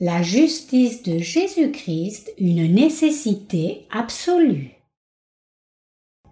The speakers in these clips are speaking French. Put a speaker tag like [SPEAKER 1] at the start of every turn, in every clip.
[SPEAKER 1] la justice de Jésus-Christ une nécessité absolue.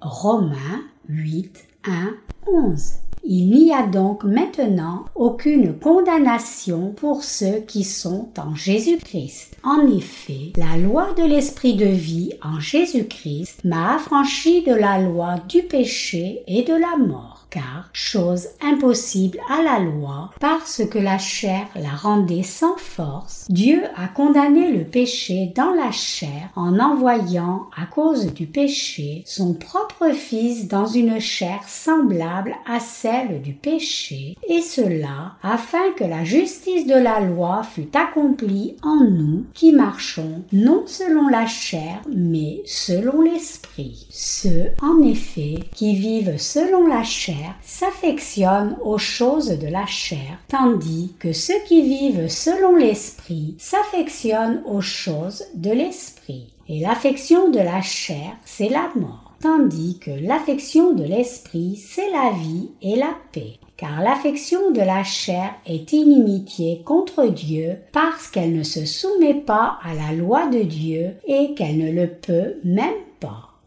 [SPEAKER 1] Romains 8, 1, 11. Il n'y a donc maintenant aucune condamnation pour ceux qui sont en Jésus-Christ. En effet, la loi de l'esprit de vie en Jésus-Christ m'a affranchi de la loi du péché et de la mort car chose impossible à la loi, parce que la chair la rendait sans force, Dieu a condamné le péché dans la chair en envoyant, à cause du péché, son propre Fils dans une chair semblable à celle du péché, et cela afin que la justice de la loi fût accomplie en nous qui marchons non selon la chair, mais selon l'esprit. Ceux, en effet, qui vivent selon la chair s'affectionnent aux choses de la chair, tandis que ceux qui vivent selon l'esprit s'affectionnent aux choses de l'esprit. Et l'affection de la chair, c'est la mort, tandis que l'affection de l'esprit, c'est la vie et la paix car l'affection de la chair est inimitié contre Dieu parce qu'elle ne se soumet pas à la loi de Dieu et qu'elle ne le peut même.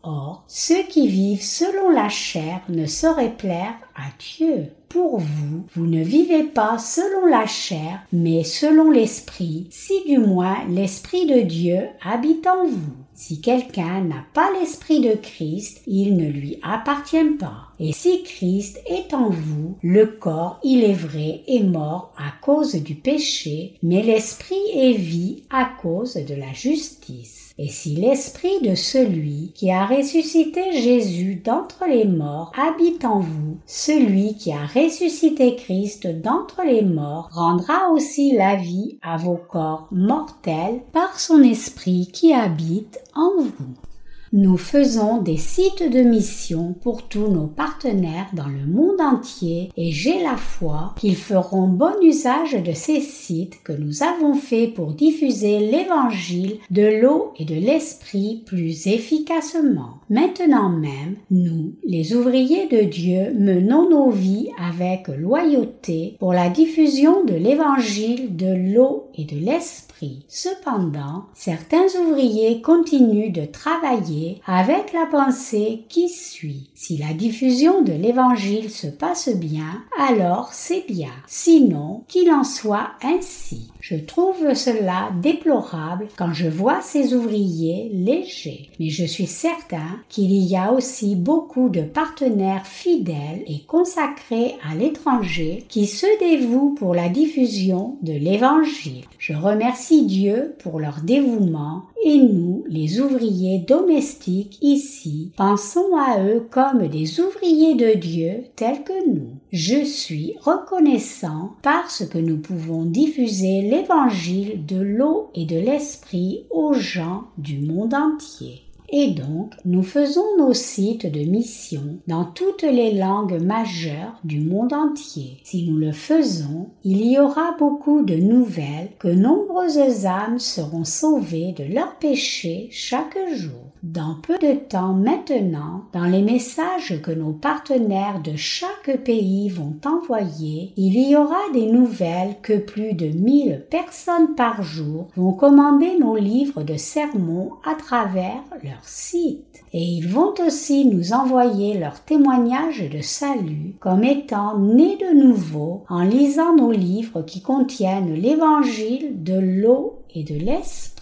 [SPEAKER 1] Or, ceux qui vivent selon la chair ne sauraient plaire à Dieu. Pour vous, vous ne vivez pas selon la chair, mais selon l'Esprit, si du moins l'Esprit de Dieu habite en vous. Si quelqu'un n'a pas l'Esprit de Christ, il ne lui appartient pas. Et si Christ est en vous, le corps, il est vrai, est mort à cause du péché, mais l'Esprit est vie à cause de la justice. Et si l'Esprit de celui qui a ressuscité Jésus d'entre les morts habite en vous, celui qui a ressuscité Christ d'entre les morts rendra aussi la vie à vos corps mortels par son Esprit qui habite en vous. Nous faisons des sites de mission pour tous nos partenaires dans le monde entier et j'ai la foi qu'ils feront bon usage de ces sites que nous avons faits pour diffuser l'évangile de l'eau et de l'esprit plus efficacement. Maintenant même, nous, les ouvriers de Dieu, menons nos vies avec loyauté pour la diffusion de l'évangile de l'eau et de l'esprit. Cependant, certains ouvriers continuent de travailler avec la pensée qui suit. Si la diffusion de l'évangile se passe bien, alors c'est bien. Sinon, qu'il en soit ainsi. Je trouve cela déplorable quand je vois ces ouvriers légers. Mais je suis certain qu'il y a aussi beaucoup de partenaires fidèles et consacrés à l'étranger qui se dévouent pour la diffusion de l'évangile. Je remercie Dieu pour leur dévouement et nous, les ouvriers domestiques ici, pensons à eux comme des ouvriers de Dieu tels que nous. Je suis reconnaissant parce que nous pouvons diffuser l'évangile de l'eau et de l'esprit aux gens du monde entier. Et donc, nous faisons nos sites de mission dans toutes les langues majeures du monde entier. Si nous le faisons, il y aura beaucoup de nouvelles que nombreuses âmes seront sauvées de leurs péchés chaque jour. Dans peu de temps maintenant, dans les messages que nos partenaires de chaque pays vont envoyer, il y aura des nouvelles que plus de mille personnes par jour vont commander nos livres de sermons à travers leur site. Et ils vont aussi nous envoyer leurs témoignages de salut comme étant nés de nouveau en lisant nos livres qui contiennent l'évangile de l'eau et de l'esprit.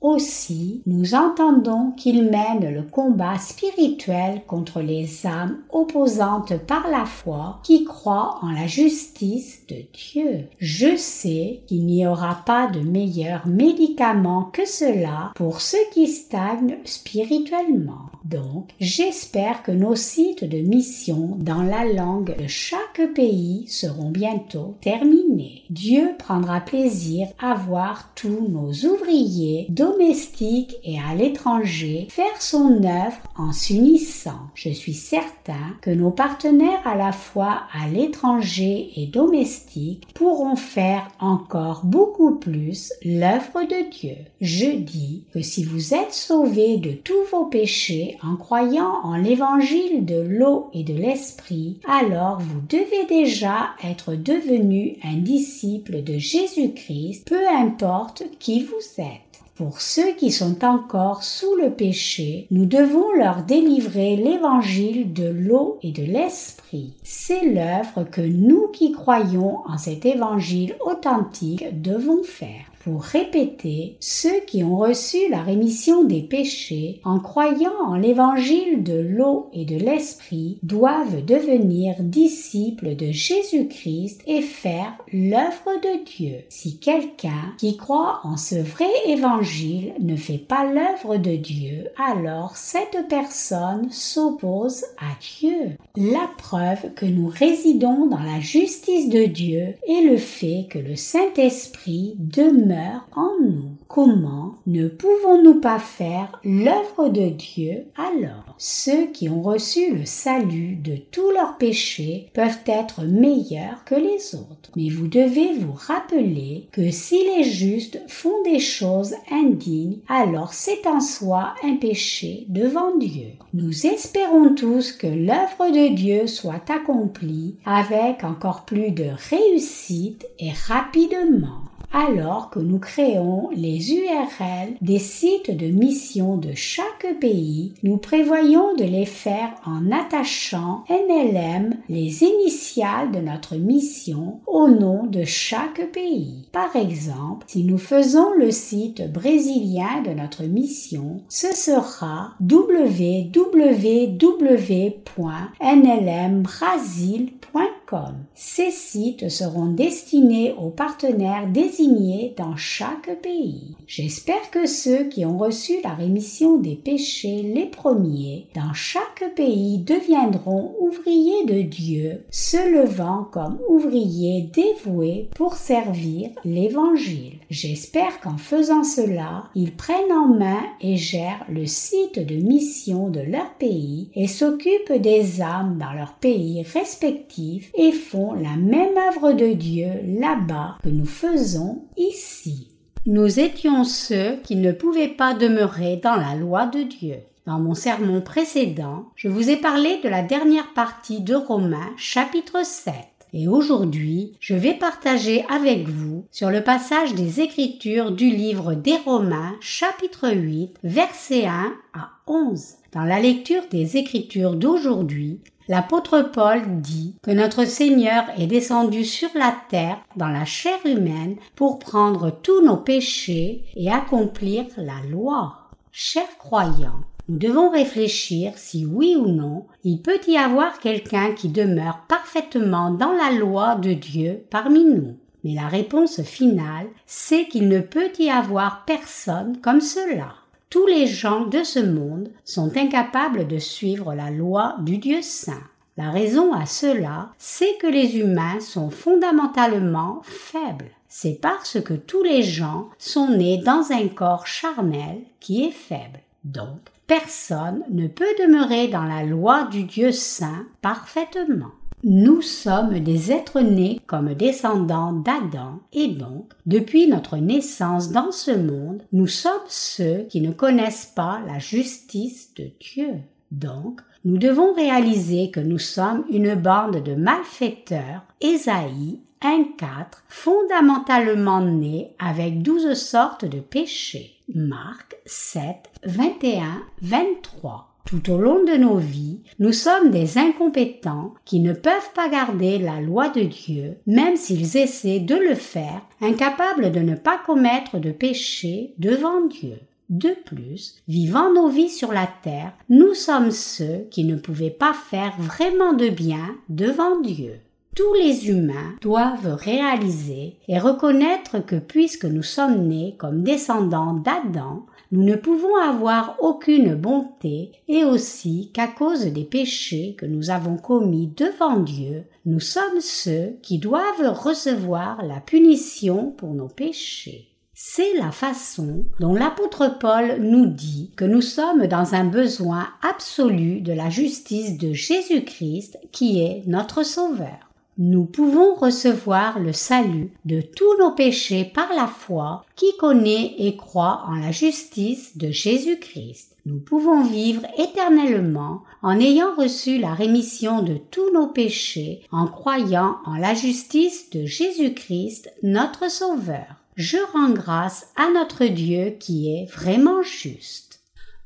[SPEAKER 1] Aussi, nous entendons qu'il mène le combat spirituel contre les âmes opposantes par la foi qui croient en la justice de Dieu. Je sais qu'il n'y aura pas de meilleur médicament que cela pour ceux qui stagnent spirituellement. Donc, j'espère que nos sites de mission dans la langue de chaque pays seront bientôt terminés. Dieu prendra plaisir à voir tous nos ouvriers domestique et à l'étranger faire son œuvre en s'unissant. Je suis certain que nos partenaires à la fois à l'étranger et domestique pourront faire encore beaucoup plus l'œuvre de Dieu. Je dis que si vous êtes sauvés de tous vos péchés en croyant en l'évangile de l'eau et de l'esprit, alors vous devez déjà être devenu un disciple de Jésus-Christ, peu importe qui vous êtes. Pour ceux qui sont encore sous le péché, nous devons leur délivrer l'évangile de l'eau et de l'esprit. C'est l'œuvre que nous qui croyons en cet évangile authentique devons faire pour répéter ceux qui ont reçu la rémission des péchés en croyant en l'évangile de l'eau et de l'esprit doivent devenir disciples de Jésus-Christ et faire l'œuvre de Dieu. Si quelqu'un qui croit en ce vrai évangile ne fait pas l'œuvre de Dieu, alors cette personne s'oppose à Dieu. La preuve que nous résidons dans la justice de Dieu est le fait que le Saint-Esprit demeure en nous. Comment ne pouvons-nous pas faire l'œuvre de Dieu? Alors Ceux qui ont reçu le salut de tous leurs péchés peuvent être meilleurs que les autres. Mais vous devez vous rappeler que si les justes font des choses indignes, alors c'est en soi un péché devant Dieu. Nous espérons tous que l'œuvre de Dieu soit accomplie avec encore plus de réussite et rapidement alors que nous créons les URL des sites de mission de chaque pays, nous prévoyons de les faire en attachant NLM les initiales de notre mission au nom de chaque pays. Par exemple, si nous faisons le site brésilien de notre mission, ce sera www.nlmbrasil.com ces sites seront destinés aux partenaires désignés dans chaque pays. J'espère que ceux qui ont reçu la rémission des péchés les premiers dans chaque pays deviendront ouvriers de Dieu, se levant comme ouvriers dévoués pour servir l'Évangile. J'espère qu'en faisant cela, ils prennent en main et gèrent le site de mission de leur pays et s'occupent des âmes dans leur pays respectifs et font la même œuvre de Dieu là-bas que nous faisons ici. Nous étions ceux qui ne pouvaient pas demeurer dans la loi de Dieu. Dans mon sermon précédent, je vous ai parlé de la dernière partie de Romains chapitre 7. Et aujourd'hui, je vais partager avec vous sur le passage des Écritures du livre des Romains chapitre 8 versets 1 à 11. Dans la lecture des Écritures d'aujourd'hui, l'apôtre Paul dit que notre Seigneur est descendu sur la terre dans la chair humaine pour prendre tous nos péchés et accomplir la loi. Chers croyants, nous devons réfléchir si oui ou non il peut y avoir quelqu'un qui demeure parfaitement dans la loi de Dieu parmi nous. Mais la réponse finale, c'est qu'il ne peut y avoir personne comme cela. Tous les gens de ce monde sont incapables de suivre la loi du Dieu saint. La raison à cela, c'est que les humains sont fondamentalement faibles. C'est parce que tous les gens sont nés dans un corps charnel qui est faible. Donc, personne ne peut demeurer dans la loi du Dieu saint parfaitement. Nous sommes des êtres nés comme descendants d'Adam et donc, depuis notre naissance dans ce monde, nous sommes ceux qui ne connaissent pas la justice de Dieu. Donc, nous devons réaliser que nous sommes une bande de malfaiteurs, Ésaïe 1.4, fondamentalement nés avec douze sortes de péchés. Marc 7, 21, 23. Tout au long de nos vies, nous sommes des incompétents qui ne peuvent pas garder la loi de Dieu, même s'ils essaient de le faire, incapables de ne pas commettre de péché devant Dieu. De plus, vivant nos vies sur la terre, nous sommes ceux qui ne pouvaient pas faire vraiment de bien devant Dieu tous les humains doivent réaliser et reconnaître que puisque nous sommes nés comme descendants d'Adam, nous ne pouvons avoir aucune bonté et aussi qu'à cause des péchés que nous avons commis devant Dieu, nous sommes ceux qui doivent recevoir la punition pour nos péchés. C'est la façon dont l'apôtre Paul nous dit que nous sommes dans un besoin absolu de la justice de Jésus-Christ qui est notre Sauveur. Nous pouvons recevoir le salut de tous nos péchés par la foi qui connaît et croit en la justice de Jésus-Christ. Nous pouvons vivre éternellement en ayant reçu la rémission de tous nos péchés en croyant en la justice de Jésus-Christ notre Sauveur je rends grâce à notre Dieu qui est vraiment juste.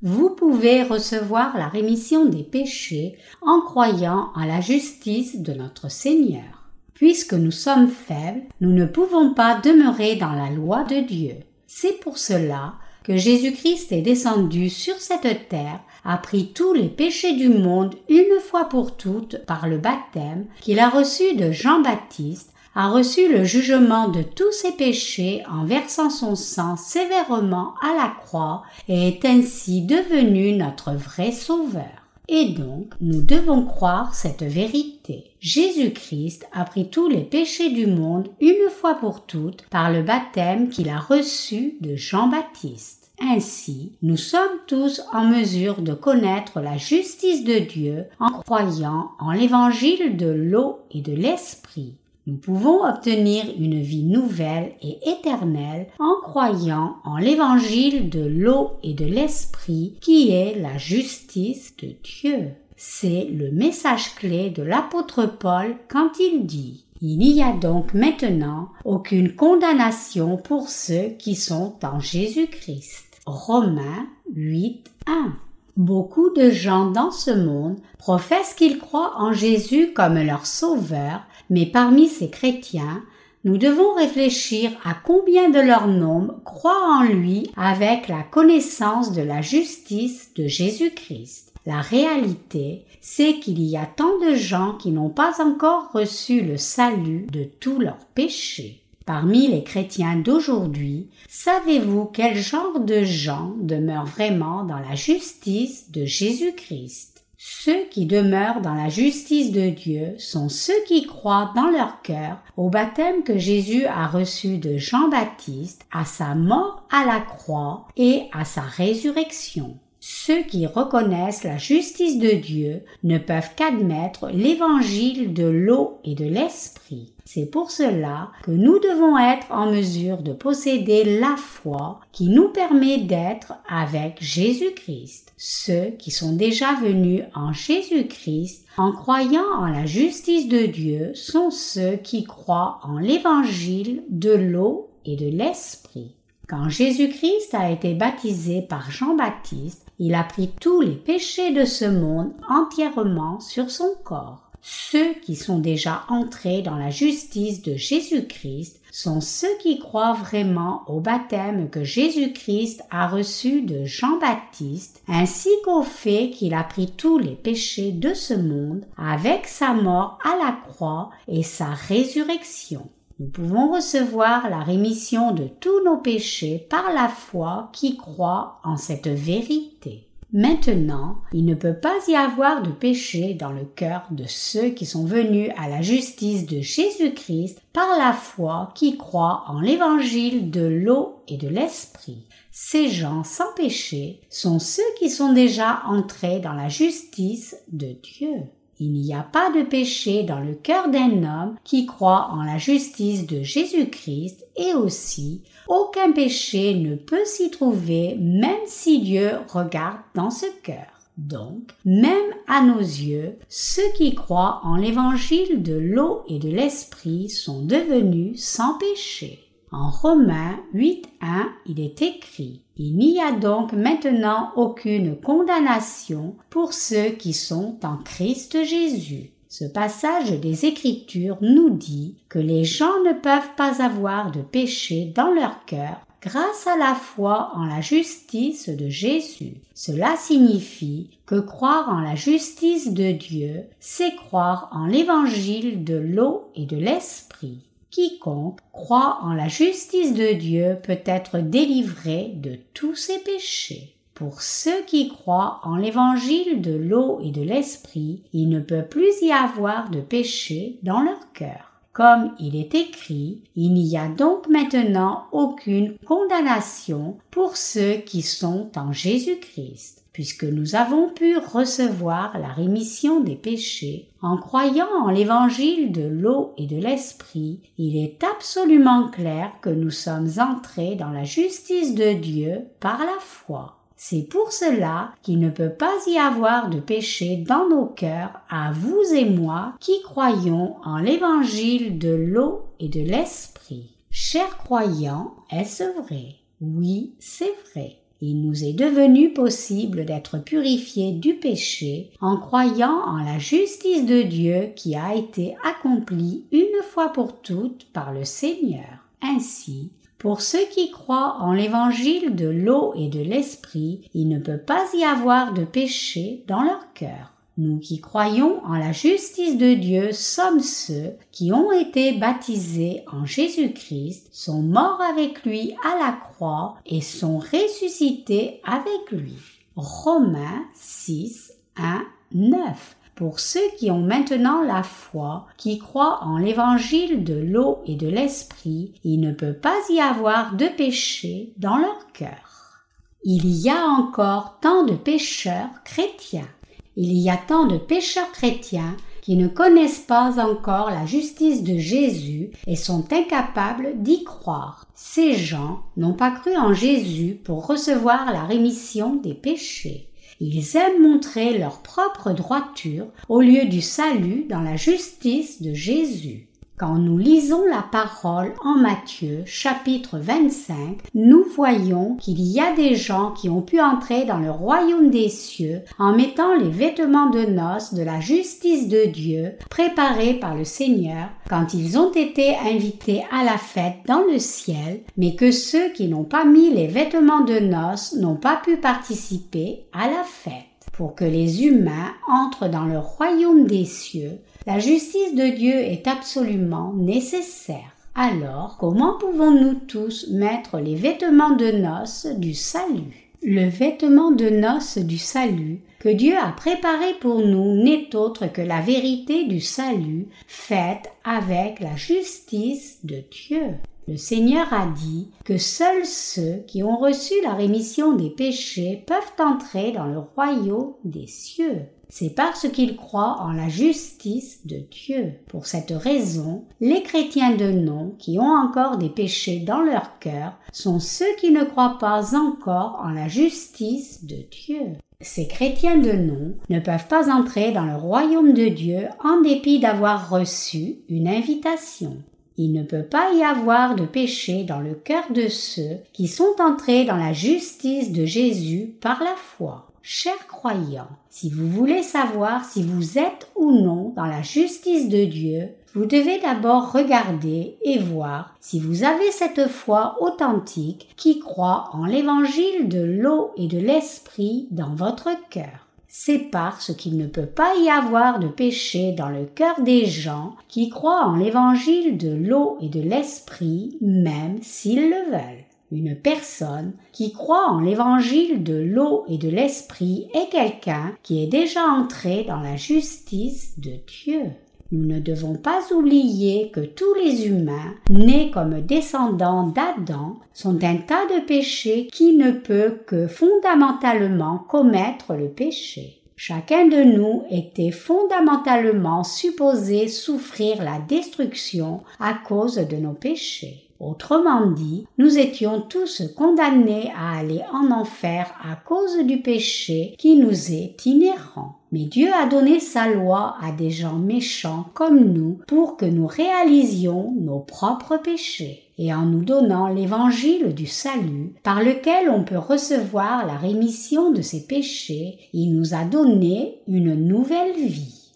[SPEAKER 1] Vous pouvez recevoir la rémission des péchés en croyant en la justice de notre Seigneur. Puisque nous sommes faibles, nous ne pouvons pas demeurer dans la loi de Dieu. C'est pour cela que Jésus-Christ est descendu sur cette terre, a pris tous les péchés du monde une fois pour toutes par le baptême qu'il a reçu de Jean-Baptiste a reçu le jugement de tous ses péchés en versant son sang sévèrement à la croix et est ainsi devenu notre vrai sauveur. Et donc, nous devons croire cette vérité. Jésus-Christ a pris tous les péchés du monde une fois pour toutes par le baptême qu'il a reçu de Jean-Baptiste. Ainsi, nous sommes tous en mesure de connaître la justice de Dieu en croyant en l'évangile de l'eau et de l'esprit. Nous pouvons obtenir une vie nouvelle et éternelle en croyant en l'évangile de l'eau et de l'esprit qui est la justice de Dieu. C'est le message clé de l'apôtre Paul quand il dit il n'y a donc maintenant aucune condamnation pour ceux qui sont en Jésus-Christ. Romains 8, 1. Beaucoup de gens dans ce monde professent qu'ils croient en Jésus comme leur sauveur, mais parmi ces chrétiens, nous devons réfléchir à combien de leur nombre croient en lui avec la connaissance de la justice de Jésus-Christ. La réalité, c'est qu'il y a tant de gens qui n'ont pas encore reçu le salut de tous leurs péchés. Parmi les chrétiens d'aujourd'hui, savez-vous quel genre de gens demeurent vraiment dans la justice de Jésus-Christ? Ceux qui demeurent dans la justice de Dieu sont ceux qui croient dans leur cœur au baptême que Jésus a reçu de Jean-Baptiste, à sa mort à la croix et à sa résurrection. Ceux qui reconnaissent la justice de Dieu ne peuvent qu'admettre l'évangile de l'eau et de l'esprit. C'est pour cela que nous devons être en mesure de posséder la foi qui nous permet d'être avec Jésus-Christ. Ceux qui sont déjà venus en Jésus-Christ en croyant en la justice de Dieu sont ceux qui croient en l'évangile de l'eau et de l'esprit. Quand Jésus-Christ a été baptisé par Jean-Baptiste, il a pris tous les péchés de ce monde entièrement sur son corps. Ceux qui sont déjà entrés dans la justice de Jésus-Christ sont ceux qui croient vraiment au baptême que Jésus-Christ a reçu de Jean-Baptiste, ainsi qu'au fait qu'il a pris tous les péchés de ce monde avec sa mort à la croix et sa résurrection. Nous pouvons recevoir la rémission de tous nos péchés par la foi qui croit en cette vérité. Maintenant, il ne peut pas y avoir de péché dans le cœur de ceux qui sont venus à la justice de Jésus-Christ par la foi qui croient en l'évangile de l'eau et de l'esprit. Ces gens sans péché sont ceux qui sont déjà entrés dans la justice de Dieu. Il n'y a pas de péché dans le cœur d'un homme qui croit en la justice de Jésus-Christ et aussi aucun péché ne peut s'y trouver même si Dieu regarde dans ce cœur. Donc, même à nos yeux, ceux qui croient en l'évangile de l'eau et de l'esprit sont devenus sans péché. En Romains 8.1, il est écrit Il n'y a donc maintenant aucune condamnation pour ceux qui sont en Christ Jésus. Ce passage des Écritures nous dit que les gens ne peuvent pas avoir de péché dans leur cœur grâce à la foi en la justice de Jésus. Cela signifie que croire en la justice de Dieu, c'est croire en l'évangile de l'eau et de l'esprit. Quiconque croit en la justice de Dieu peut être délivré de tous ses péchés. Pour ceux qui croient en l'évangile de l'eau et de l'esprit, il ne peut plus y avoir de péché dans leur cœur. Comme il est écrit, il n'y a donc maintenant aucune condamnation pour ceux qui sont en Jésus-Christ, puisque nous avons pu recevoir la rémission des péchés en croyant en l'évangile de l'eau et de l'esprit, il est absolument clair que nous sommes entrés dans la justice de Dieu par la foi. C'est pour cela qu'il ne peut pas y avoir de péché dans nos cœurs à vous et moi qui croyons en l'évangile de l'eau et de l'esprit. Chers croyants, est-ce vrai? Oui, c'est vrai. Il nous est devenu possible d'être purifiés du péché en croyant en la justice de Dieu qui a été accomplie une fois pour toutes par le Seigneur. Ainsi, pour ceux qui croient en l'évangile de l'eau et de l'esprit, il ne peut pas y avoir de péché dans leur cœur. Nous qui croyons en la justice de Dieu sommes ceux qui ont été baptisés en Jésus-Christ, sont morts avec lui à la croix et sont ressuscités avec lui. Romains 6, 1, 9 pour ceux qui ont maintenant la foi, qui croient en l'évangile de l'eau et de l'esprit, il ne peut pas y avoir de péché dans leur cœur. Il y a encore tant de pécheurs chrétiens. Il y a tant de pécheurs chrétiens qui ne connaissent pas encore la justice de Jésus et sont incapables d'y croire. Ces gens n'ont pas cru en Jésus pour recevoir la rémission des péchés. Ils aiment montrer leur propre droiture au lieu du salut dans la justice de Jésus. Quand nous lisons la parole en Matthieu chapitre 25, nous voyons qu'il y a des gens qui ont pu entrer dans le royaume des cieux en mettant les vêtements de noces de la justice de Dieu préparés par le Seigneur quand ils ont été invités à la fête dans le ciel, mais que ceux qui n'ont pas mis les vêtements de noces n'ont pas pu participer à la fête. Pour que les humains entrent dans le royaume des cieux, la justice de Dieu est absolument nécessaire. Alors, comment pouvons-nous tous mettre les vêtements de noces du salut? Le vêtement de noces du salut que Dieu a préparé pour nous n'est autre que la vérité du salut faite avec la justice de Dieu. Le Seigneur a dit que seuls ceux qui ont reçu la rémission des péchés peuvent entrer dans le royaume des cieux c'est parce qu'ils croient en la justice de Dieu. Pour cette raison, les chrétiens de nom qui ont encore des péchés dans leur cœur sont ceux qui ne croient pas encore en la justice de Dieu. Ces chrétiens de nom ne peuvent pas entrer dans le royaume de Dieu en dépit d'avoir reçu une invitation. Il ne peut pas y avoir de péché dans le cœur de ceux qui sont entrés dans la justice de Jésus par la foi. Chers croyants, si vous voulez savoir si vous êtes ou non dans la justice de Dieu, vous devez d'abord regarder et voir si vous avez cette foi authentique qui croit en l'évangile de l'eau et de l'esprit dans votre cœur. C'est parce qu'il ne peut pas y avoir de péché dans le cœur des gens qui croient en l'évangile de l'eau et de l'esprit, même s'ils le veulent. Une personne qui croit en l'évangile de l'eau et de l'esprit est quelqu'un qui est déjà entré dans la justice de Dieu. Nous ne devons pas oublier que tous les humains, nés comme descendants d'Adam, sont un tas de péchés qui ne peut que fondamentalement commettre le péché. Chacun de nous était fondamentalement supposé souffrir la destruction à cause de nos péchés. Autrement dit, nous étions tous condamnés à aller en enfer à cause du péché qui nous est inhérent. Mais Dieu a donné sa loi à des gens méchants comme nous pour que nous réalisions nos propres péchés. Et en nous donnant l'évangile du salut, par lequel on peut recevoir la rémission de ses péchés, il nous a donné une nouvelle vie.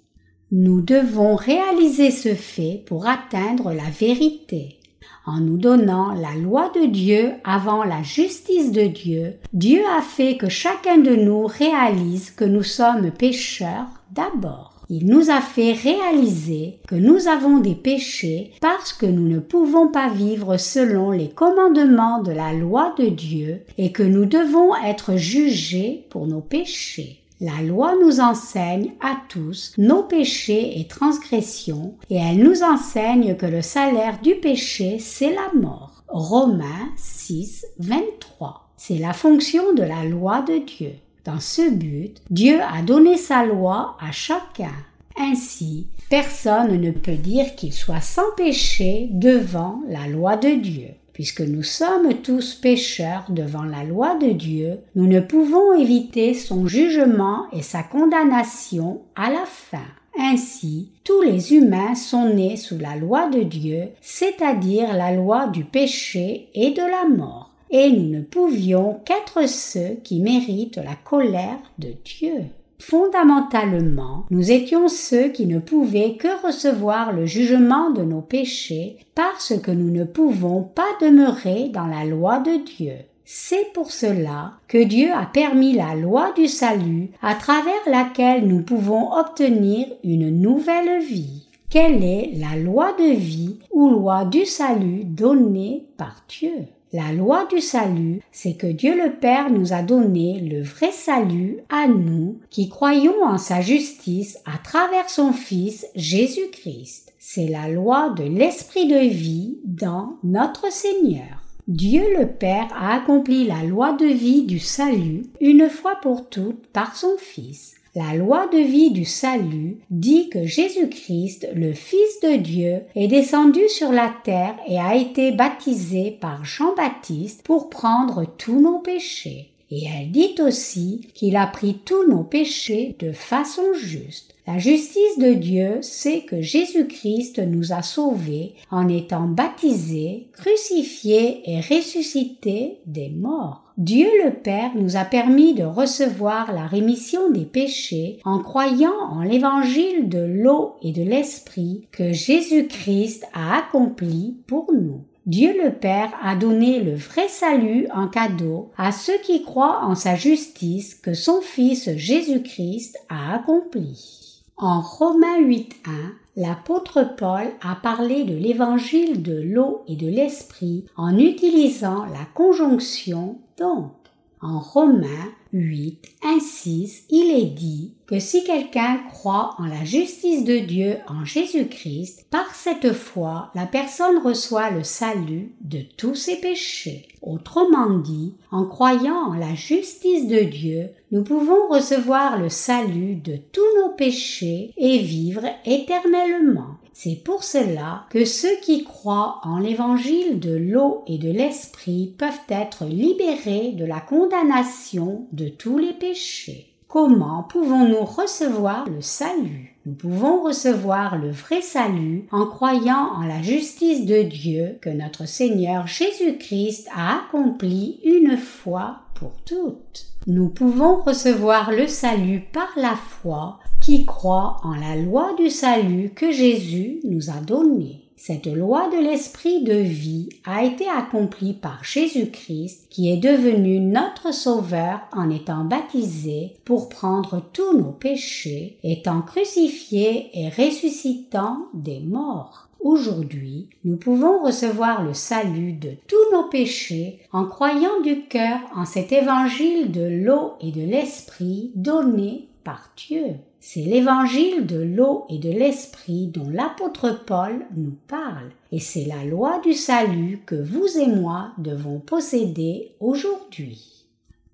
[SPEAKER 1] Nous devons réaliser ce fait pour atteindre la vérité. En nous donnant la loi de Dieu avant la justice de Dieu, Dieu a fait que chacun de nous réalise que nous sommes pécheurs d'abord. Il nous a fait réaliser que nous avons des péchés parce que nous ne pouvons pas vivre selon les commandements de la loi de Dieu et que nous devons être jugés pour nos péchés. La loi nous enseigne à tous nos péchés et transgressions, et elle nous enseigne que le salaire du péché, c'est la mort. Romains 6, 23. C'est la fonction de la loi de Dieu. Dans ce but, Dieu a donné sa loi à chacun. Ainsi, personne ne peut dire qu'il soit sans péché devant la loi de Dieu. Puisque nous sommes tous pécheurs devant la loi de Dieu, nous ne pouvons éviter son jugement et sa condamnation à la fin. Ainsi, tous les humains sont nés sous la loi de Dieu, c'est-à-dire la loi du péché et de la mort et nous ne pouvions qu'être ceux qui méritent la colère de Dieu. Fondamentalement, nous étions ceux qui ne pouvaient que recevoir le jugement de nos péchés parce que nous ne pouvons pas demeurer dans la loi de Dieu. C'est pour cela que Dieu a permis la loi du salut à travers laquelle nous pouvons obtenir une nouvelle vie. Quelle est la loi de vie ou loi du salut donnée par Dieu? La loi du salut, c'est que Dieu le Père nous a donné le vrai salut à nous qui croyons en sa justice à travers son Fils Jésus-Christ. C'est la loi de l'esprit de vie dans notre Seigneur. Dieu le Père a accompli la loi de vie du salut une fois pour toutes par son Fils. La loi de vie du salut dit que Jésus-Christ, le Fils de Dieu, est descendu sur la terre et a été baptisé par Jean-Baptiste pour prendre tous nos péchés. Et elle dit aussi qu'il a pris tous nos péchés de façon juste. La justice de Dieu, c'est que Jésus-Christ nous a sauvés en étant baptisé, crucifié et ressuscité des morts. Dieu le Père nous a permis de recevoir la rémission des péchés en croyant en l'évangile de l'eau et de l'esprit que Jésus-Christ a accompli pour nous. Dieu le Père a donné le vrai salut en cadeau à ceux qui croient en sa justice que son Fils Jésus-Christ a accompli. En Romains 8.1, l'apôtre Paul a parlé de l'évangile de l'eau et de l'esprit en utilisant la conjonction donc. En Romains 8, 1, 6, il est dit que si quelqu'un croit en la justice de Dieu en Jésus-Christ, par cette foi, la personne reçoit le salut de tous ses péchés. Autrement dit, en croyant en la justice de Dieu, nous pouvons recevoir le salut de tous nos péchés et vivre éternellement. C'est pour cela que ceux qui croient en l'évangile de l'eau et de l'esprit peuvent être libérés de la condamnation de tous les péchés. Comment pouvons-nous recevoir le salut? Nous pouvons recevoir le vrai salut en croyant en la justice de Dieu que notre Seigneur Jésus-Christ a accompli une fois pour toutes. Nous pouvons recevoir le salut par la foi qui croit en la loi du salut que Jésus nous a donnée. Cette loi de l'esprit de vie a été accomplie par Jésus-Christ qui est devenu notre Sauveur en étant baptisé pour prendre tous nos péchés, étant crucifié et ressuscitant des morts. Aujourd'hui, nous pouvons recevoir le salut de tous nos péchés en croyant du cœur en cet évangile de l'eau et de l'esprit donné par Dieu. C'est l'évangile de l'eau et de l'esprit dont l'apôtre Paul nous parle, et c'est la loi du salut que vous et moi devons posséder aujourd'hui.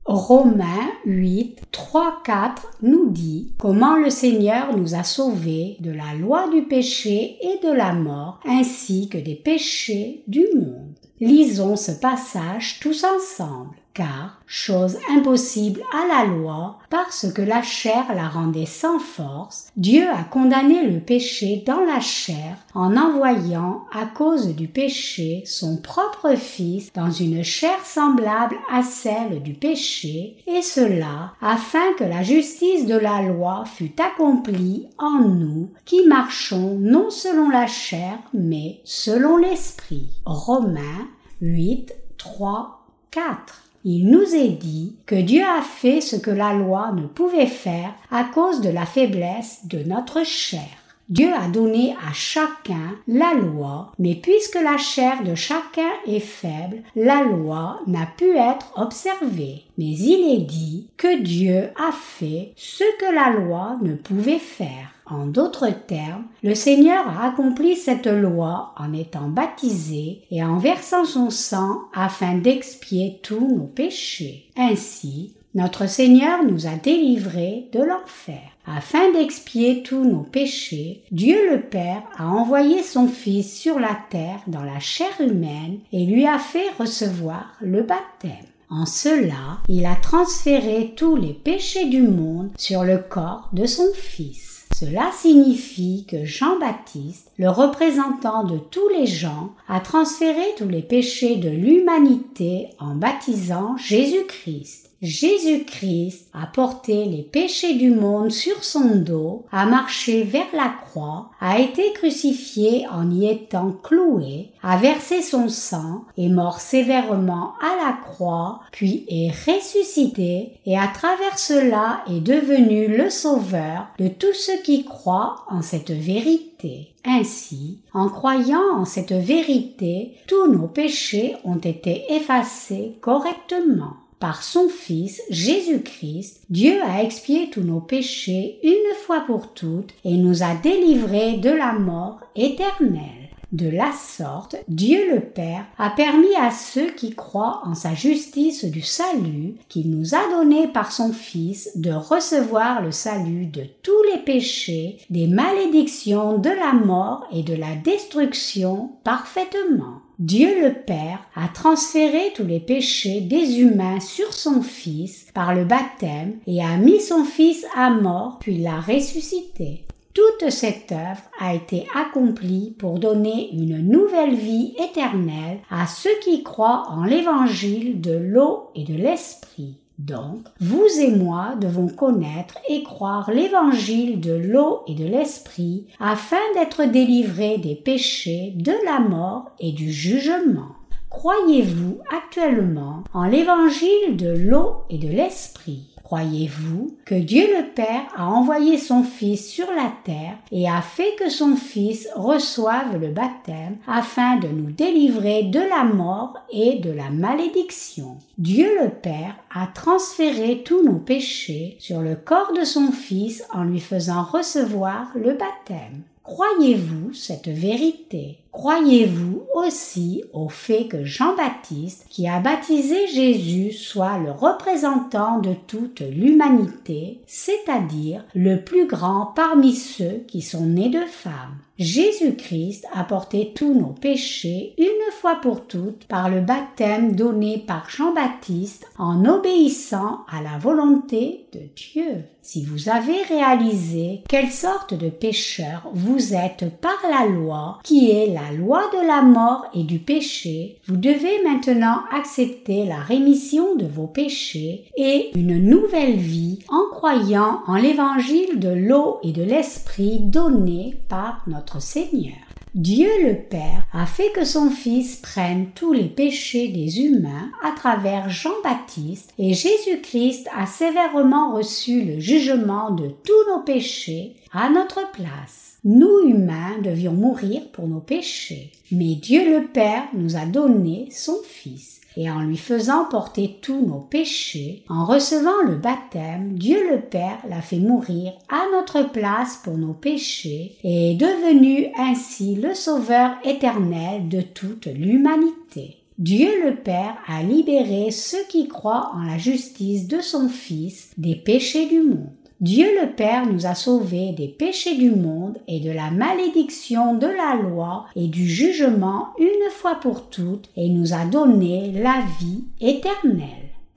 [SPEAKER 1] Romains 8, 3, 4 nous dit comment le Seigneur nous a sauvés de la loi du péché et de la mort, ainsi que des péchés du monde. Lisons ce passage tous ensemble car, chose impossible à la loi, parce que la chair la rendait sans force, Dieu a condamné le péché dans la chair en envoyant, à cause du péché, son propre Fils dans une chair semblable à celle du péché, et cela afin que la justice de la loi fût accomplie en nous qui marchons non selon la chair, mais selon l'Esprit. Romains 8, 3, 4 il nous est dit que Dieu a fait ce que la loi ne pouvait faire à cause de la faiblesse de notre chair. Dieu a donné à chacun la loi, mais puisque la chair de chacun est faible, la loi n'a pu être observée. Mais il est dit que Dieu a fait ce que la loi ne pouvait faire. En d'autres termes, le Seigneur a accompli cette loi en étant baptisé et en versant son sang afin d'expier tous nos péchés. Ainsi, notre Seigneur nous a délivrés de l'enfer. Afin d'expier tous nos péchés, Dieu le Père a envoyé son Fils sur la terre dans la chair humaine et lui a fait recevoir le baptême. En cela, il a transféré tous les péchés du monde sur le corps de son Fils. Cela signifie que Jean-Baptiste, le représentant de tous les gens, a transféré tous les péchés de l'humanité en baptisant Jésus-Christ. Jésus-Christ a porté les péchés du monde sur son dos, a marché vers la croix, a été crucifié en y étant cloué, a versé son sang, est mort sévèrement à la croix, puis est ressuscité, et à travers cela est devenu le sauveur de tous ceux qui croient en cette vérité. Ainsi, en croyant en cette vérité, tous nos péchés ont été effacés correctement. Par son Fils Jésus-Christ, Dieu a expié tous nos péchés une fois pour toutes et nous a délivrés de la mort éternelle. De la sorte, Dieu le Père a permis à ceux qui croient en sa justice du salut qu'il nous a donné par son Fils de recevoir le salut de tous les péchés, des malédictions de la mort et de la destruction parfaitement. Dieu le Père a transféré tous les péchés des humains sur son Fils par le baptême et a mis son Fils à mort puis l'a ressuscité. Toute cette œuvre a été accomplie pour donner une nouvelle vie éternelle à ceux qui croient en l'évangile de l'eau et de l'esprit. Donc, vous et moi devons connaître et croire l'évangile de l'eau et de l'esprit afin d'être délivrés des péchés, de la mort et du jugement. Croyez-vous actuellement en l'évangile de l'eau et de l'esprit? Croyez-vous que Dieu le Père a envoyé son Fils sur la terre et a fait que son Fils reçoive le baptême afin de nous délivrer de la mort et de la malédiction? Dieu le Père a transféré tous nos péchés sur le corps de son Fils en lui faisant recevoir le baptême. Croyez-vous cette vérité? Croyez-vous aussi au fait que Jean-Baptiste, qui a baptisé Jésus, soit le représentant de toute l'humanité, c'est-à-dire le plus grand parmi ceux qui sont nés de femmes? Jésus-Christ a porté tous nos péchés une fois pour toutes par le baptême donné par Jean-Baptiste en obéissant à la volonté de Dieu. Si vous avez réalisé quelle sorte de pécheur vous êtes par la loi, qui est la loi de la mort et du péché, vous devez maintenant accepter la rémission de vos péchés et une nouvelle vie en croyant en l'évangile de l'eau et de l'esprit donné par notre Seigneur. Dieu le Père a fait que son Fils prenne tous les péchés des humains à travers Jean-Baptiste et Jésus-Christ a sévèrement reçu le jugement de tous nos péchés à notre place. Nous humains devions mourir pour nos péchés, mais Dieu le Père nous a donné son Fils et en lui faisant porter tous nos péchés, en recevant le baptême, Dieu le Père l'a fait mourir à notre place pour nos péchés et est devenu ainsi le Sauveur éternel de toute l'humanité. Dieu le Père a libéré ceux qui croient en la justice de son Fils des péchés du monde. Dieu le Père nous a sauvés des péchés du monde et de la malédiction de la loi et du jugement une fois pour toutes et nous a donné la vie éternelle.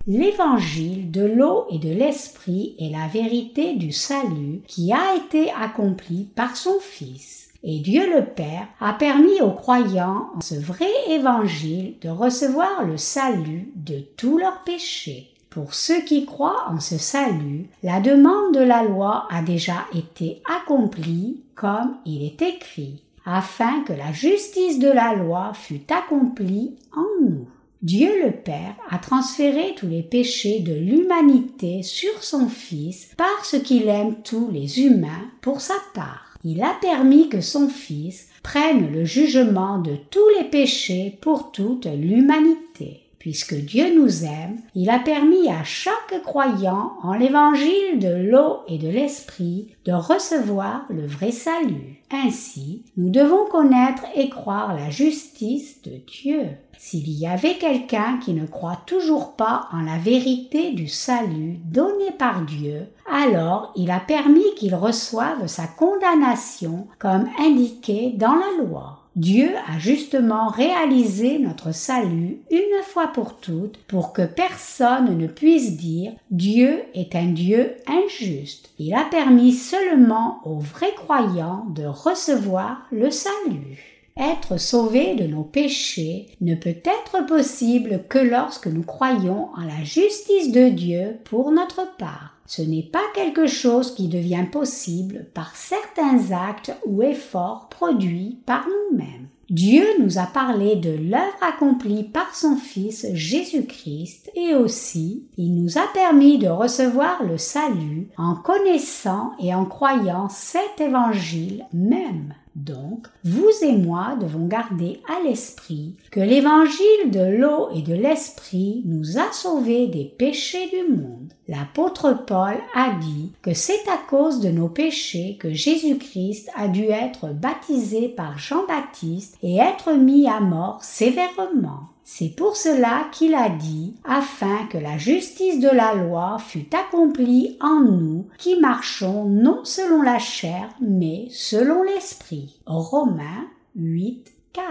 [SPEAKER 1] L'évangile de l'eau et de l'esprit est la vérité du salut qui a été accompli par son Fils. Et Dieu le Père a permis aux croyants en ce vrai évangile de recevoir le salut de tous leurs péchés. Pour ceux qui croient en ce salut, la demande de la loi a déjà été accomplie comme il est écrit, afin que la justice de la loi fût accomplie en nous. Dieu le Père a transféré tous les péchés de l'humanité sur son Fils parce qu'il aime tous les humains pour sa part. il a permis que son Fils prenne le jugement de tous les péchés pour toute l'humanité. Puisque Dieu nous aime, il a permis à chaque croyant en l'évangile de l'eau et de l'esprit de recevoir le vrai salut. Ainsi, nous devons connaître et croire la justice de Dieu. S'il y avait quelqu'un qui ne croit toujours pas en la vérité du salut donné par Dieu, alors il a permis qu'il reçoive sa condamnation comme indiqué dans la loi. Dieu a justement réalisé notre salut une fois pour toutes pour que personne ne puisse dire Dieu est un Dieu injuste. Il a permis seulement aux vrais croyants de recevoir le salut. Être sauvé de nos péchés ne peut être possible que lorsque nous croyons en la justice de Dieu pour notre part. Ce n'est pas quelque chose qui devient possible par certains actes ou efforts produits par nous-mêmes. Dieu nous a parlé de l'œuvre accomplie par son Fils Jésus-Christ et aussi il nous a permis de recevoir le salut en connaissant et en croyant cet évangile même. Donc, vous et moi devons garder à l'esprit que l'évangile de l'eau et de l'esprit nous a sauvés des péchés du monde. L'apôtre Paul a dit que c'est à cause de nos péchés que Jésus-Christ a dû être baptisé par Jean-Baptiste et être mis à mort sévèrement. C'est pour cela qu'il a dit, afin que la justice de la loi fût accomplie en nous qui marchons non selon la chair, mais selon l'esprit. Romains 8, 4.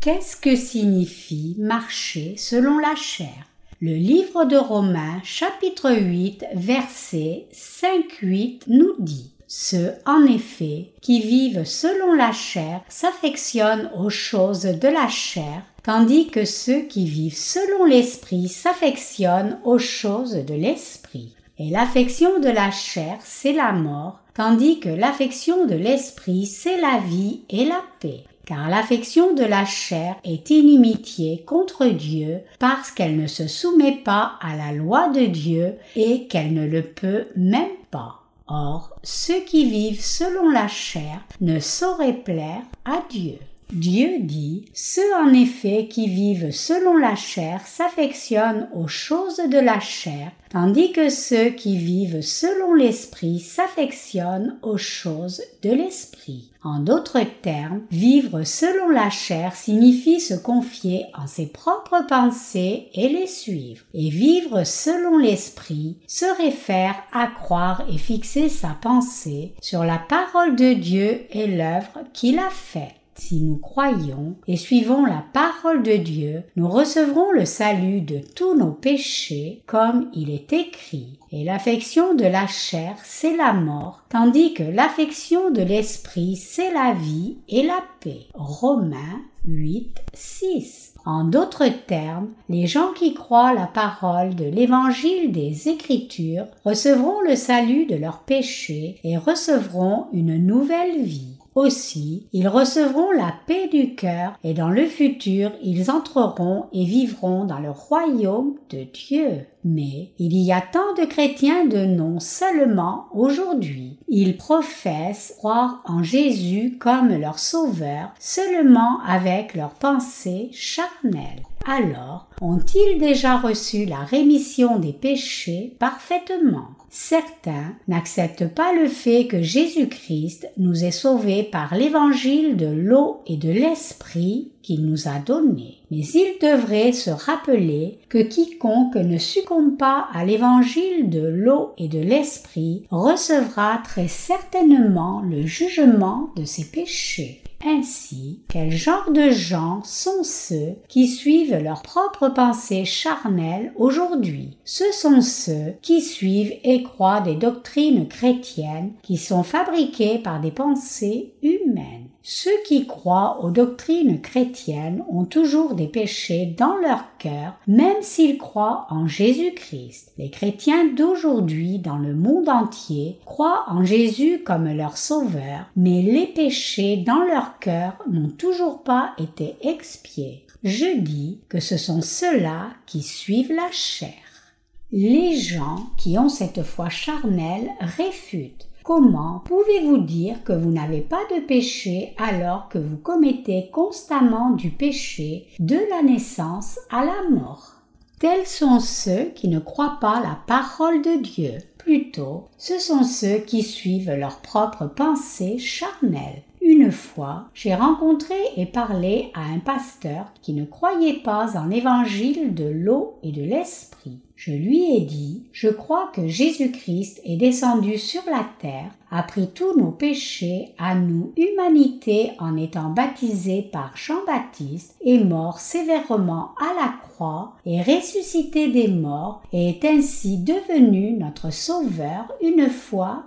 [SPEAKER 1] Qu'est-ce que signifie marcher selon la chair? Le livre de Romains chapitre 8 verset 5-8 nous dit ceux, en effet, qui vivent selon la chair s'affectionnent aux choses de la chair, tandis que ceux qui vivent selon l'esprit s'affectionnent aux choses de l'esprit. Et l'affection de la chair, c'est la mort, tandis que l'affection de l'esprit, c'est la vie et la paix. Car l'affection de la chair est inimitié contre Dieu parce qu'elle ne se soumet pas à la loi de Dieu et qu'elle ne le peut même pas. Or, ceux qui vivent selon la chair ne sauraient plaire à Dieu. Dieu dit, Ceux en effet qui vivent selon la chair s'affectionnent aux choses de la chair, tandis que ceux qui vivent selon l'esprit s'affectionnent aux choses de l'esprit. En d'autres termes, vivre selon la chair signifie se confier en ses propres pensées et les suivre. Et vivre selon l'esprit se réfère à croire et fixer sa pensée sur la parole de Dieu et l'œuvre qu'il a faite. Si nous croyons et suivons la parole de Dieu, nous recevrons le salut de tous nos péchés comme il est écrit. Et l'affection de la chair, c'est la mort, tandis que l'affection de l'esprit, c'est la vie et la paix. Romains 8, 6. En d'autres termes, les gens qui croient la parole de l'évangile des Écritures recevront le salut de leurs péchés et recevront une nouvelle vie. Aussi, ils recevront la paix du cœur et dans le futur, ils entreront et vivront dans le royaume de Dieu. Mais il y a tant de chrétiens de nom seulement aujourd'hui. Ils professent croire en Jésus comme leur sauveur seulement avec leurs pensées charnelles. Alors, ont-ils déjà reçu la rémission des péchés parfaitement? Certains n'acceptent pas le fait que Jésus-Christ nous ait sauvés par l'évangile de l'eau et de l'esprit qu'il nous a donné. Mais ils devraient se rappeler que quiconque ne succombe pas à l'évangile de l'eau et de l'esprit recevra très certainement le jugement de ses péchés. Ainsi, quel genre de gens sont ceux qui suivent leurs propres pensées charnelles aujourd'hui? Ce sont ceux qui suivent et croient des doctrines chrétiennes qui sont fabriquées par des pensées humaines. Ceux qui croient aux doctrines chrétiennes ont toujours des péchés dans leur cœur, même s'ils croient en Jésus-Christ. Les chrétiens d'aujourd'hui dans le monde entier croient en Jésus comme leur sauveur, mais les péchés dans leur cœur n'ont toujours pas été expiés. Je dis que ce sont ceux-là qui suivent la chair. Les gens qui ont cette foi charnelle réfutent Comment pouvez-vous dire que vous n'avez pas de péché alors que vous commettez constamment du péché de la naissance à la mort? Tels sont ceux qui ne croient pas la parole de Dieu. Plutôt, ce sont ceux qui suivent leurs propres pensées charnelles. Une fois, j'ai rencontré et parlé à un pasteur qui ne croyait pas en l'évangile de l'eau et de l'esprit. Je lui ai dit, je crois que Jésus-Christ est descendu sur la terre, a pris tous nos péchés à nous, humanité, en étant baptisé par Jean-Baptiste, est mort sévèrement à la croix, est ressuscité des morts et est ainsi devenu notre sauveur une fois